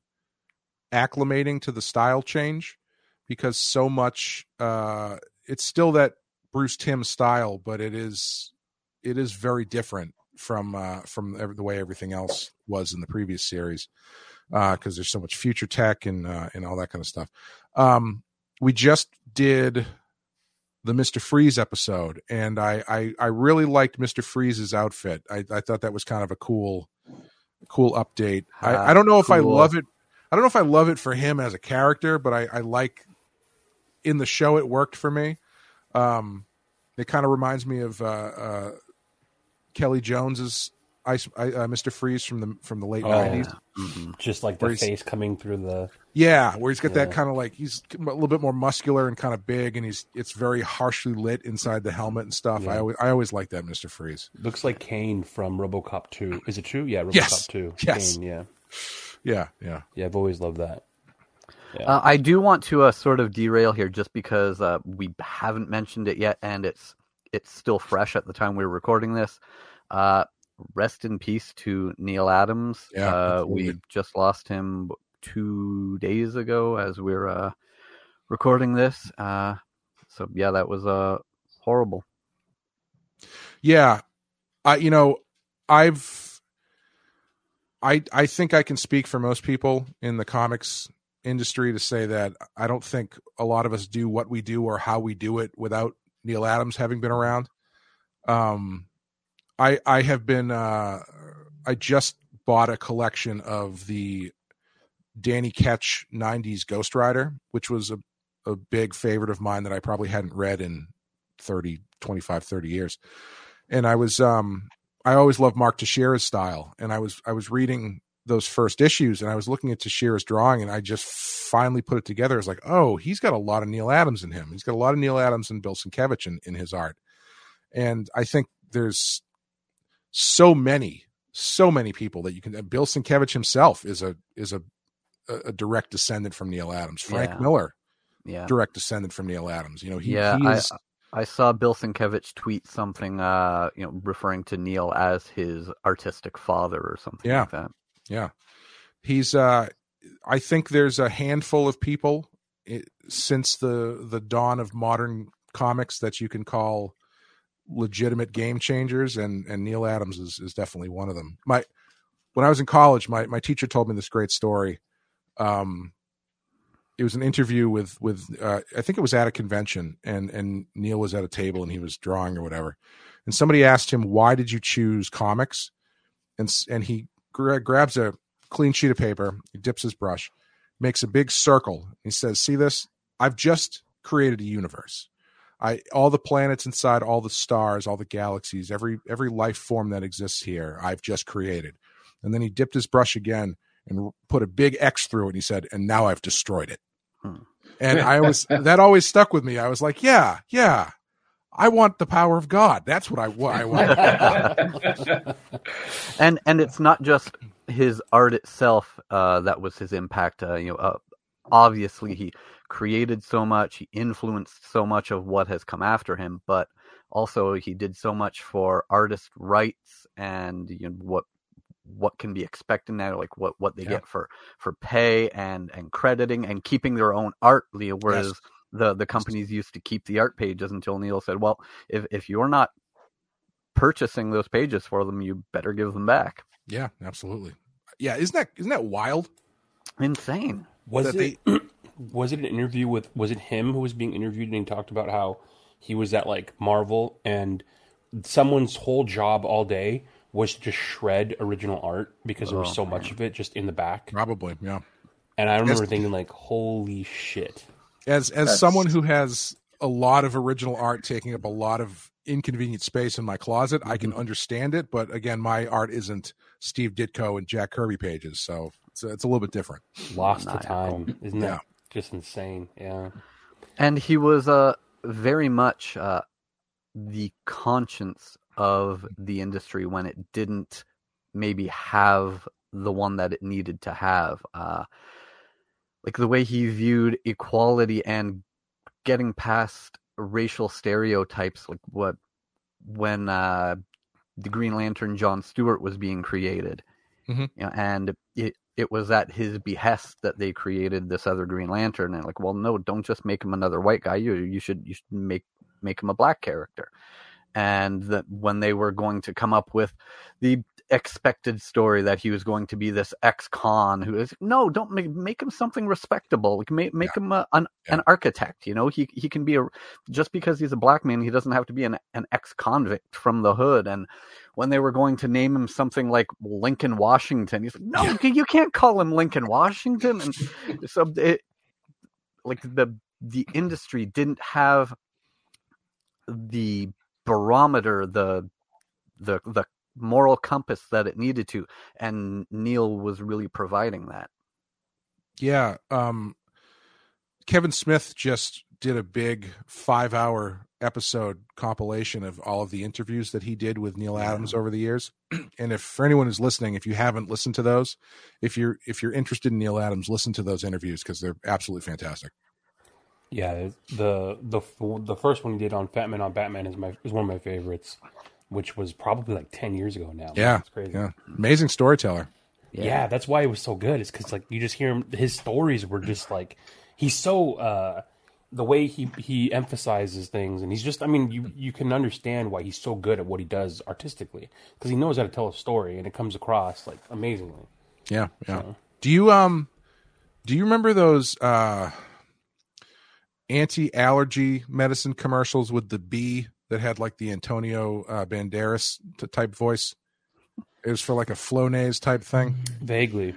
acclimating to the style change because so much. Uh, it's still that Bruce Timm style, but it is it is very different from uh, from the way everything else was in the previous series because there's so much future tech and uh, and all that kind of stuff. Um, we just did the Mr. Freeze episode, and I I, I really liked Mr. Freeze's outfit. I, I thought that was kind of a cool cool update. I, Ah, I don't know if I love it. I don't know if I love it for him as a character, but I, I like in the show it worked for me. Um, it kind of reminds me of uh, uh, Kelley Jones's Ice, I, uh, Mr. Freeze from the from the late Oh. nineties. Just like the Where face coming through the. Yeah, where he's got that kind of like he's a little bit more muscular and kind of big, and he's it's very harshly lit inside the helmet and stuff. I always I always like that Mister Freeze. Looks like Cain from RoboCop 2. Is it true? Yeah, RoboCop Yes. 2. Yes. Cain, yeah. Yeah, yeah. Yeah, I've always loved that. Yeah. Uh, I do want to uh, sort of derail here, just because uh, we haven't mentioned it yet, and it's it's still fresh at the time we are recording this. Uh, rest in peace to Neal Adams. Yeah, uh, we just lost him two days ago as we're uh, recording this. Uh, so yeah, that was uh, horrible. Yeah, I you know I've I I think I can speak for most people in the comics industry to say that I don't think a lot of us do what we do or how we do it without Neal Adams having been around. Um, I I have been uh, I just bought a collection of the Danny Ketch '90s Ghost Rider, which was a a big favorite of mine that I probably hadn't read in 30, 25, 30 years. And I was um I always loved Mark Texeira's style. And I was I was reading those first issues and I was looking at Texeira's drawing and I just finally put it together. It's like, oh, he's got a lot of Neal Adams in him. He's got a lot of Neal Adams and Bill Sienkiewicz in, in his art. And I think there's so many, so many people that you can Bill Sienkiewicz himself is a is a a direct descendant from Neal Adams. Frank Yeah. Miller, Yeah, direct descendant from Neal Adams. You know, he, yeah. he I, is I saw Bill Sienkiewicz tweet something, uh, you know, referring to Neal as his artistic father or something Yeah. like that. Yeah. He's uh I think there's a handful of people i since the the dawn of modern comics that you can call legitimate game changers and and Neal Adams is is definitely one of them. My when I was in college, my my teacher told me this great story. Um it was an interview with with uh, I think it was at a convention and and Neal was at a table and he was drawing or whatever. And somebody asked him, "Why did you choose comics?" And and he gra- grabs a clean sheet of paper, he dips his brush, makes a big circle. He says, "See this? I've just created a universe. I all the planets inside, all the stars, all the galaxies, every every life form that exists here, I've just created." And then he dipped his brush again and put a big X through it. And he said, "And now I've destroyed it." Hmm. And I was that always stuck with me. I was like, "Yeah, yeah." I want the power of God. That's what I want. I want. and and it's not just his art itself uh, that was his impact. Uh, you know, uh, obviously he created so much, he influenced so much of what has come after him, but also he did so much for artist rights and you know what what can be expected now, like what what they Yeah. get for for pay and and crediting and keeping their own art. Leo, Whereas Yes. the the companies used to keep the art pages until Neal said, "Well, if if you're not purchasing those pages for them, you better give them back." yeah, absolutely. Yeah, isn't that isn't that wild? Insane. Was That it was it an interview with was it him who was being interviewed and he talked about how he was at like Marvel and someone's whole job all day was to just shred original art because there was Oh, so much of it just in the back. Probably, yeah. And I remember Yes. thinking like, holy shit. As as someone who has a lot of original art taking up a lot of inconvenient space in my closet, I can mm-hmm. understand it. But again, my art isn't Steve Ditko and Jack Kirby pages, so it's it's a little bit different. Lost to time. Isn't that Yeah. just insane? Yeah. and he was uh, very much uh, the conscience of the industry when it didn't maybe have the one that it needed to have. Uh, like the way he viewed equality and getting past racial stereotypes, like what when uh, the Green Lantern John Stewart was being created, Mhm. you know, and it it was at his behest that they created this other Green Lantern. And like, well, no, don't just make him another white guy. You you should you should make make him a black character. And that when they were going to come up with the expected story that he was going to be this ex-con who is no, don't make make him something respectable. Like make make him a, an Yeah. an architect. You know, he he can be a just because he's a black man, he doesn't have to be an an ex-convict from the hood. And when they were going to name him something like Lincoln Washington, he's like, no, you can't call him Lincoln Washington. And so it, like the the industry didn't have the barometer, the the the moral compass that it needed to, and Neal was really providing that. Yeah, um, Kevin Smith just did a big five-hour episode compilation of all of the interviews that he did with Neal Adams over the years. and if for anyone who's listening, if you haven't listened to those, if you're if you're interested in Neal Adams, listen to those interviews because they're absolutely fantastic. Yeah, the the the first one he did on Batman on Batman is my is one of my favorites, which was probably like ten years ago now. Yeah, it's crazy. yeah, amazing storyteller. Yeah. that's why it was so good. Is because like you just hear him. His stories were just like he's so uh the way he he emphasizes things, and he's just. I mean, you you can understand why he's so good at what he does artistically because he knows how to tell a story, and it comes across like amazingly. Yeah, yeah. Do you um do you remember those uh anti-allergy medicine commercials with the bee that had like the Antonio uh, Banderas t- type voice? It was for like a Flonase type thing. Vaguely.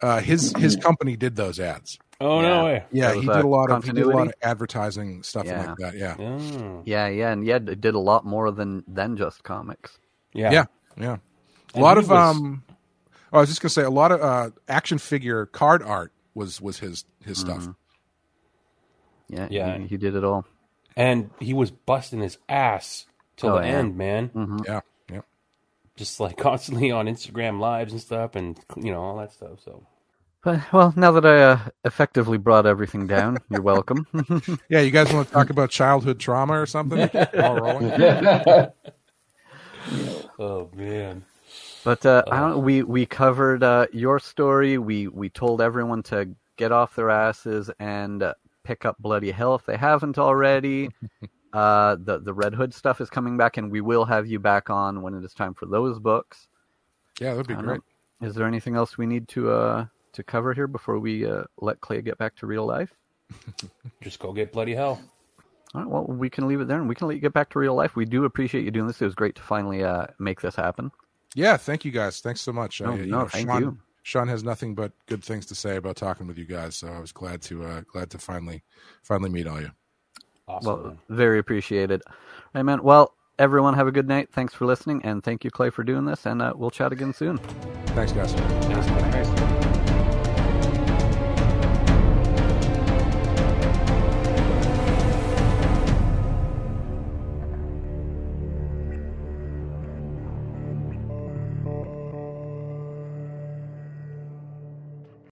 Uh his his company did those ads. Oh no way! Yeah, he did a lot of he did a lot of advertising stuff Yeah. like that. Yeah. Oh. Yeah, yeah, and yeah, did a lot more than than just comics. Yeah, Yeah. Yeah. A And lot of was- um I was just going to say a lot of uh action figure card art was was his his stuff. Mm-hmm. Yeah, Yeah. he, he did it all. and he was busting his ass till Oh, the yeah. end, man. Mhm. Yeah. Yeah. Just like constantly on Instagram lives and stuff, and you know all that stuff. So But well, now that I uh, effectively brought everything down, you're welcome. Yeah, you guys want to talk about childhood trauma or something? All rolling? oh man, But uh, I don't. We we covered uh, your story. We we told everyone to get off their asses and uh, pick up Bloody Hell if they haven't already. uh, the the Red Hood stuff is coming back, and we will have you back on when it is time for those books. Yeah, that'd be great. know. Is there anything else we need to uh, to cover here before we uh, let Clay get back to real life? Just go get bloody hell. All right, well, we can leave it there and we can let you get back to real life. We do appreciate you doing this. It was great to finally uh, make this happen. Yeah, thank you guys. Thanks so much. No, I, no, know, thank Sean, you. Sean has nothing but good things to say about talking with you guys, so I was glad to uh, glad to finally finally meet all you. Awesome. Well, very appreciated. Hey man. Well, everyone have a good night. Thanks for listening, and thank you, Clay, for doing this. And uh, we'll chat again soon. Thanks, guys. Thanks, guys.